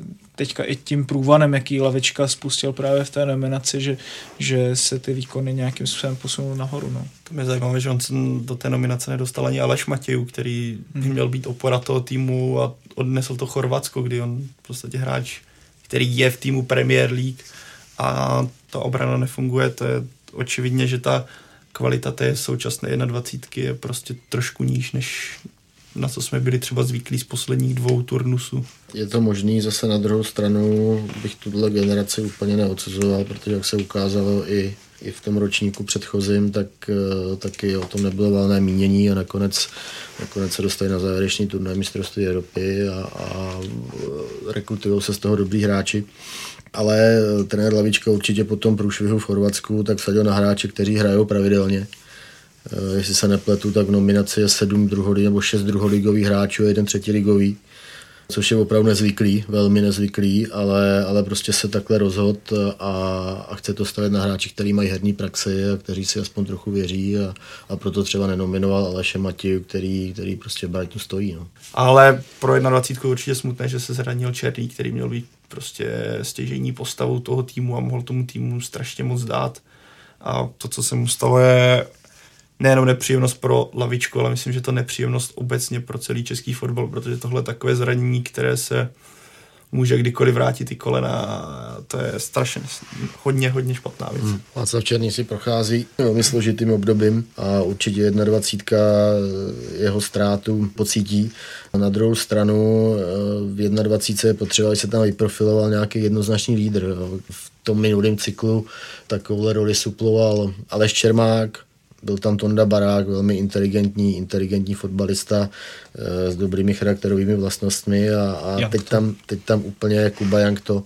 teďka i tím průvanem, jaký Lavička spustil právě v té nominaci, že, že se ty výkony nějakým způsobem posunou nahoru. No. To mě zajímavé, že on se do té nominace nedostal ani Aleš Matějů, který by hmm. měl být opora toho týmu a odnesl to Chorvatsko, kdy on v podstatě hráč, který je v týmu Premier League a ta obrana nefunguje, to je očividně, že ta kvalita té současné 21 je prostě trošku níž, než na co jsme byli třeba zvyklí z posledních dvou turnusů. Je to možný, zase na druhou stranu bych tuhle generaci úplně neodsuzoval, protože jak se ukázalo i, i v tom ročníku předchozím, tak uh, taky o tom nebylo valné mínění a nakonec, nakonec se dostali na závěrečný turnaj mistrovství Evropy a, a rekrutují se z toho dobrý hráči. Ale trenér Lavička určitě po tom průšvihu v Chorvatsku tak sadil na hráče, kteří hrajou pravidelně Eh, jestli se nepletu, tak v nominaci je sedm druholí nebo šest druholigových hráčů a jeden třetiligový, což je opravdu nezvyklý, velmi nezvyklý, ale, ale prostě se takhle rozhod a, a chce to stavit na hráči, kteří mají herní praxi a kteří si aspoň trochu věří a, a proto třeba nenominoval Aleše Matěju, který, který prostě v Brightonu stojí. No. Ale pro 21 určitě smutné, že se zranil Černý, který měl být prostě stěžení postavou toho týmu a mohl tomu týmu strašně moc dát. A to, co se mu stalo, je nejenom nepříjemnost pro lavičku, ale myslím, že to nepříjemnost obecně pro celý český fotbal, protože tohle je takové zranění, které se může kdykoliv vrátit i kolena. To je strašně, hodně, hodně špatná věc. Hmm. Václav Černý si prochází velmi složitým obdobím a určitě 21 jeho ztrátu pocítí. Na druhou stranu v 21 je potřeba, aby se tam vyprofiloval nějaký jednoznačný lídr. V tom minulém cyklu takovouhle roli suploval Aleš Čermák, byl tam Tonda Barák, velmi inteligentní, inteligentní fotbalista e, s dobrými charakterovými vlastnostmi a, a teď, tam, teď tam úplně Kuba Jank to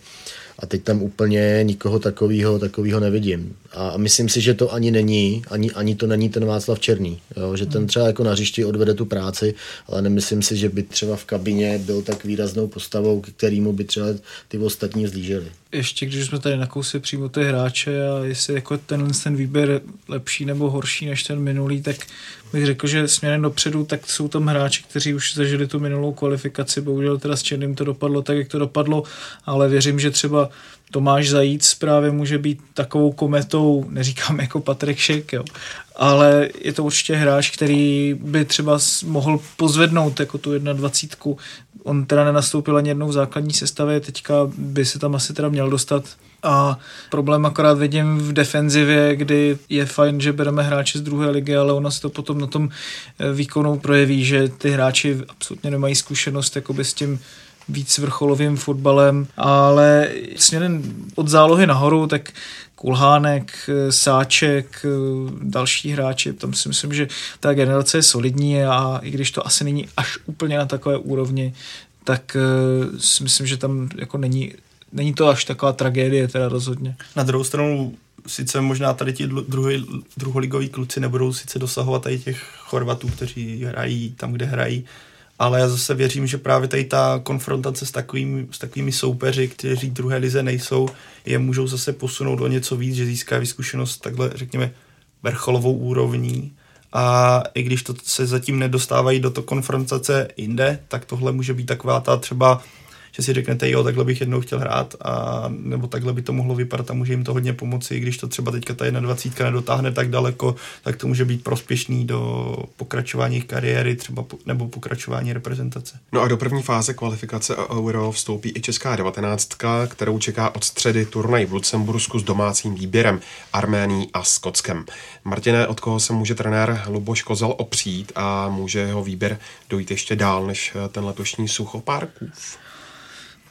a teď tam úplně nikoho takového takového nevidím. A myslím si, že to ani není, ani, ani to není ten Václav Černý. Jo? Že ten hmm. třeba jako na hřišti odvede tu práci, ale nemyslím si, že by třeba v kabině byl tak výraznou postavou, k kterému by třeba ty ostatní zlíželi. Ještě když jsme tady nakousli přímo ty hráče a jestli jako ten, ten výběr lepší nebo horší než ten minulý, tak bych řekl, že směrem dopředu, tak jsou tam hráči, kteří už zažili tu minulou kvalifikaci, bohužel teda s Černým to dopadlo tak, jak to dopadlo, ale věřím, že třeba Tomáš Zajíc právě může být takovou kometou, neříkám jako Patrik Šek, jo, ale je to určitě hráč, který by třeba mohl pozvednout jako tu 21. On teda nenastoupil ani jednou v základní sestavě, teďka by se tam asi teda měl dostat a problém akorát vidím v defenzivě, kdy je fajn, že bereme hráče z druhé ligy, ale ono se to potom na tom eh, výkonu projeví, že ty hráči absolutně nemají zkušenost jakoby s tím víc vrcholovým fotbalem, ale směrem od zálohy nahoru, tak Kulhánek, eh, Sáček, eh, další hráči, tam si myslím, že ta generace je solidní a i když to asi není až úplně na takové úrovni, tak si myslím, že tam jako není není to až taková tragédie teda rozhodně. Na druhou stranu sice možná tady ti druhý, druholigoví kluci nebudou sice dosahovat tady těch Chorvatů, kteří hrají tam, kde hrají, ale já zase věřím, že právě tady ta konfrontace s takovými, s takovými soupeři, kteří druhé lize nejsou, je můžou zase posunout o něco víc, že získá vyzkušenost takhle, řekněme, vrcholovou úrovní. A i když to se zatím nedostávají do to konfrontace jinde, tak tohle může být taková ta třeba že si řeknete, jo, takhle bych jednou chtěl hrát, a, nebo takhle by to mohlo vypadat a může jim to hodně pomoci, když to třeba teďka ta 21 nedotáhne tak daleko, tak to může být prospěšný do pokračování kariéry třeba nebo pokračování reprezentace. No a do první fáze kvalifikace a Euro vstoupí i Česká 19, kterou čeká od středy turnaj v Lucembursku s domácím výběrem Arménií a Skotskem. Martine, od koho se může trenér Luboš Kozel opřít a může jeho výběr dojít ještě dál než ten letošní Suchopárkův?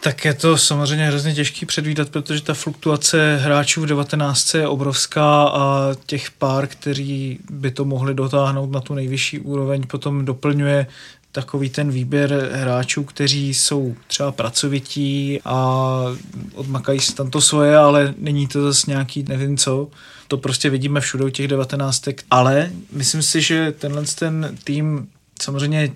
Tak je to samozřejmě hrozně těžký předvídat, protože ta fluktuace hráčů v 19 je obrovská a těch pár, kteří by to mohli dotáhnout na tu nejvyšší úroveň, potom doplňuje takový ten výběr hráčů, kteří jsou třeba pracovití a odmakají si tam to svoje, ale není to zase nějaký nevím co. To prostě vidíme všude u těch devatenáctek. Ale myslím si, že tenhle ten tým samozřejmě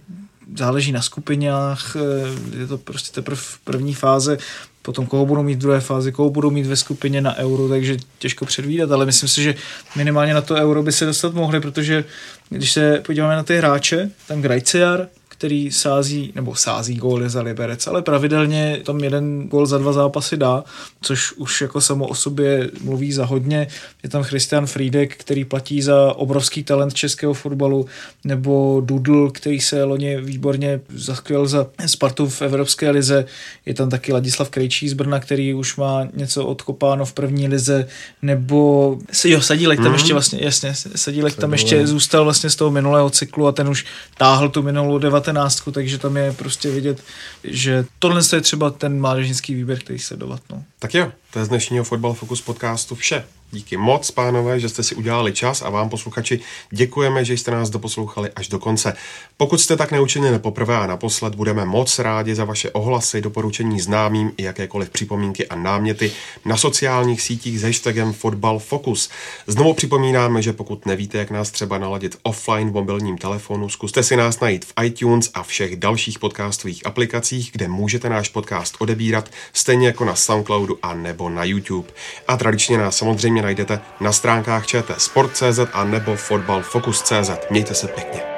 záleží na skupinách, eh, je to prostě teprve první fáze, potom koho budou mít v druhé fázi, koho budou mít ve skupině na euro, takže těžko předvídat, ale myslím si, že minimálně na to euro by se dostat mohli, protože když se podíváme na ty hráče, tam Grajciar, který sází, nebo sází góly za Liberec, ale pravidelně tam jeden gól za dva zápasy dá, což už jako samo o sobě mluví za hodně. Je tam Christian Friedek, který platí za obrovský talent českého fotbalu, nebo Dudl, který se loni výborně zaskvěl za Spartu v Evropské lize. Je tam taky Ladislav Krejčí z Brna, který už má něco odkopáno v první lize, nebo jo, Sadílek tam mhm. ještě vlastně, jasně, Sadílek tam ještě zůstal vlastně z toho minulého cyklu a ten už táhl tu minulou devatenáctku, takže tam je prostě vidět, že tohle je třeba ten mládežnický výběr, který sledovat. No. Tak jo, to je z dnešního Football Focus podcastu vše. Díky moc, pánové, že jste si udělali čas a vám, posluchači, děkujeme, že jste nás doposlouchali až do konce. Pokud jste tak neučinili poprvé a naposled, budeme moc rádi za vaše ohlasy, doporučení známým i jakékoliv připomínky a náměty na sociálních sítích s hashtagem Fotbal Focus. Znovu připomínáme, že pokud nevíte, jak nás třeba naladit offline v mobilním telefonu, zkuste si nás najít v iTunes a všech dalších podcastových aplikacích, kde můžete náš podcast odebírat, stejně jako na Soundcloudu a nebo na YouTube. A tradičně nás samozřejmě najdete na stránkách ČT Sport.cz a nebo fotbalfocus.cz. Mějte se pěkně.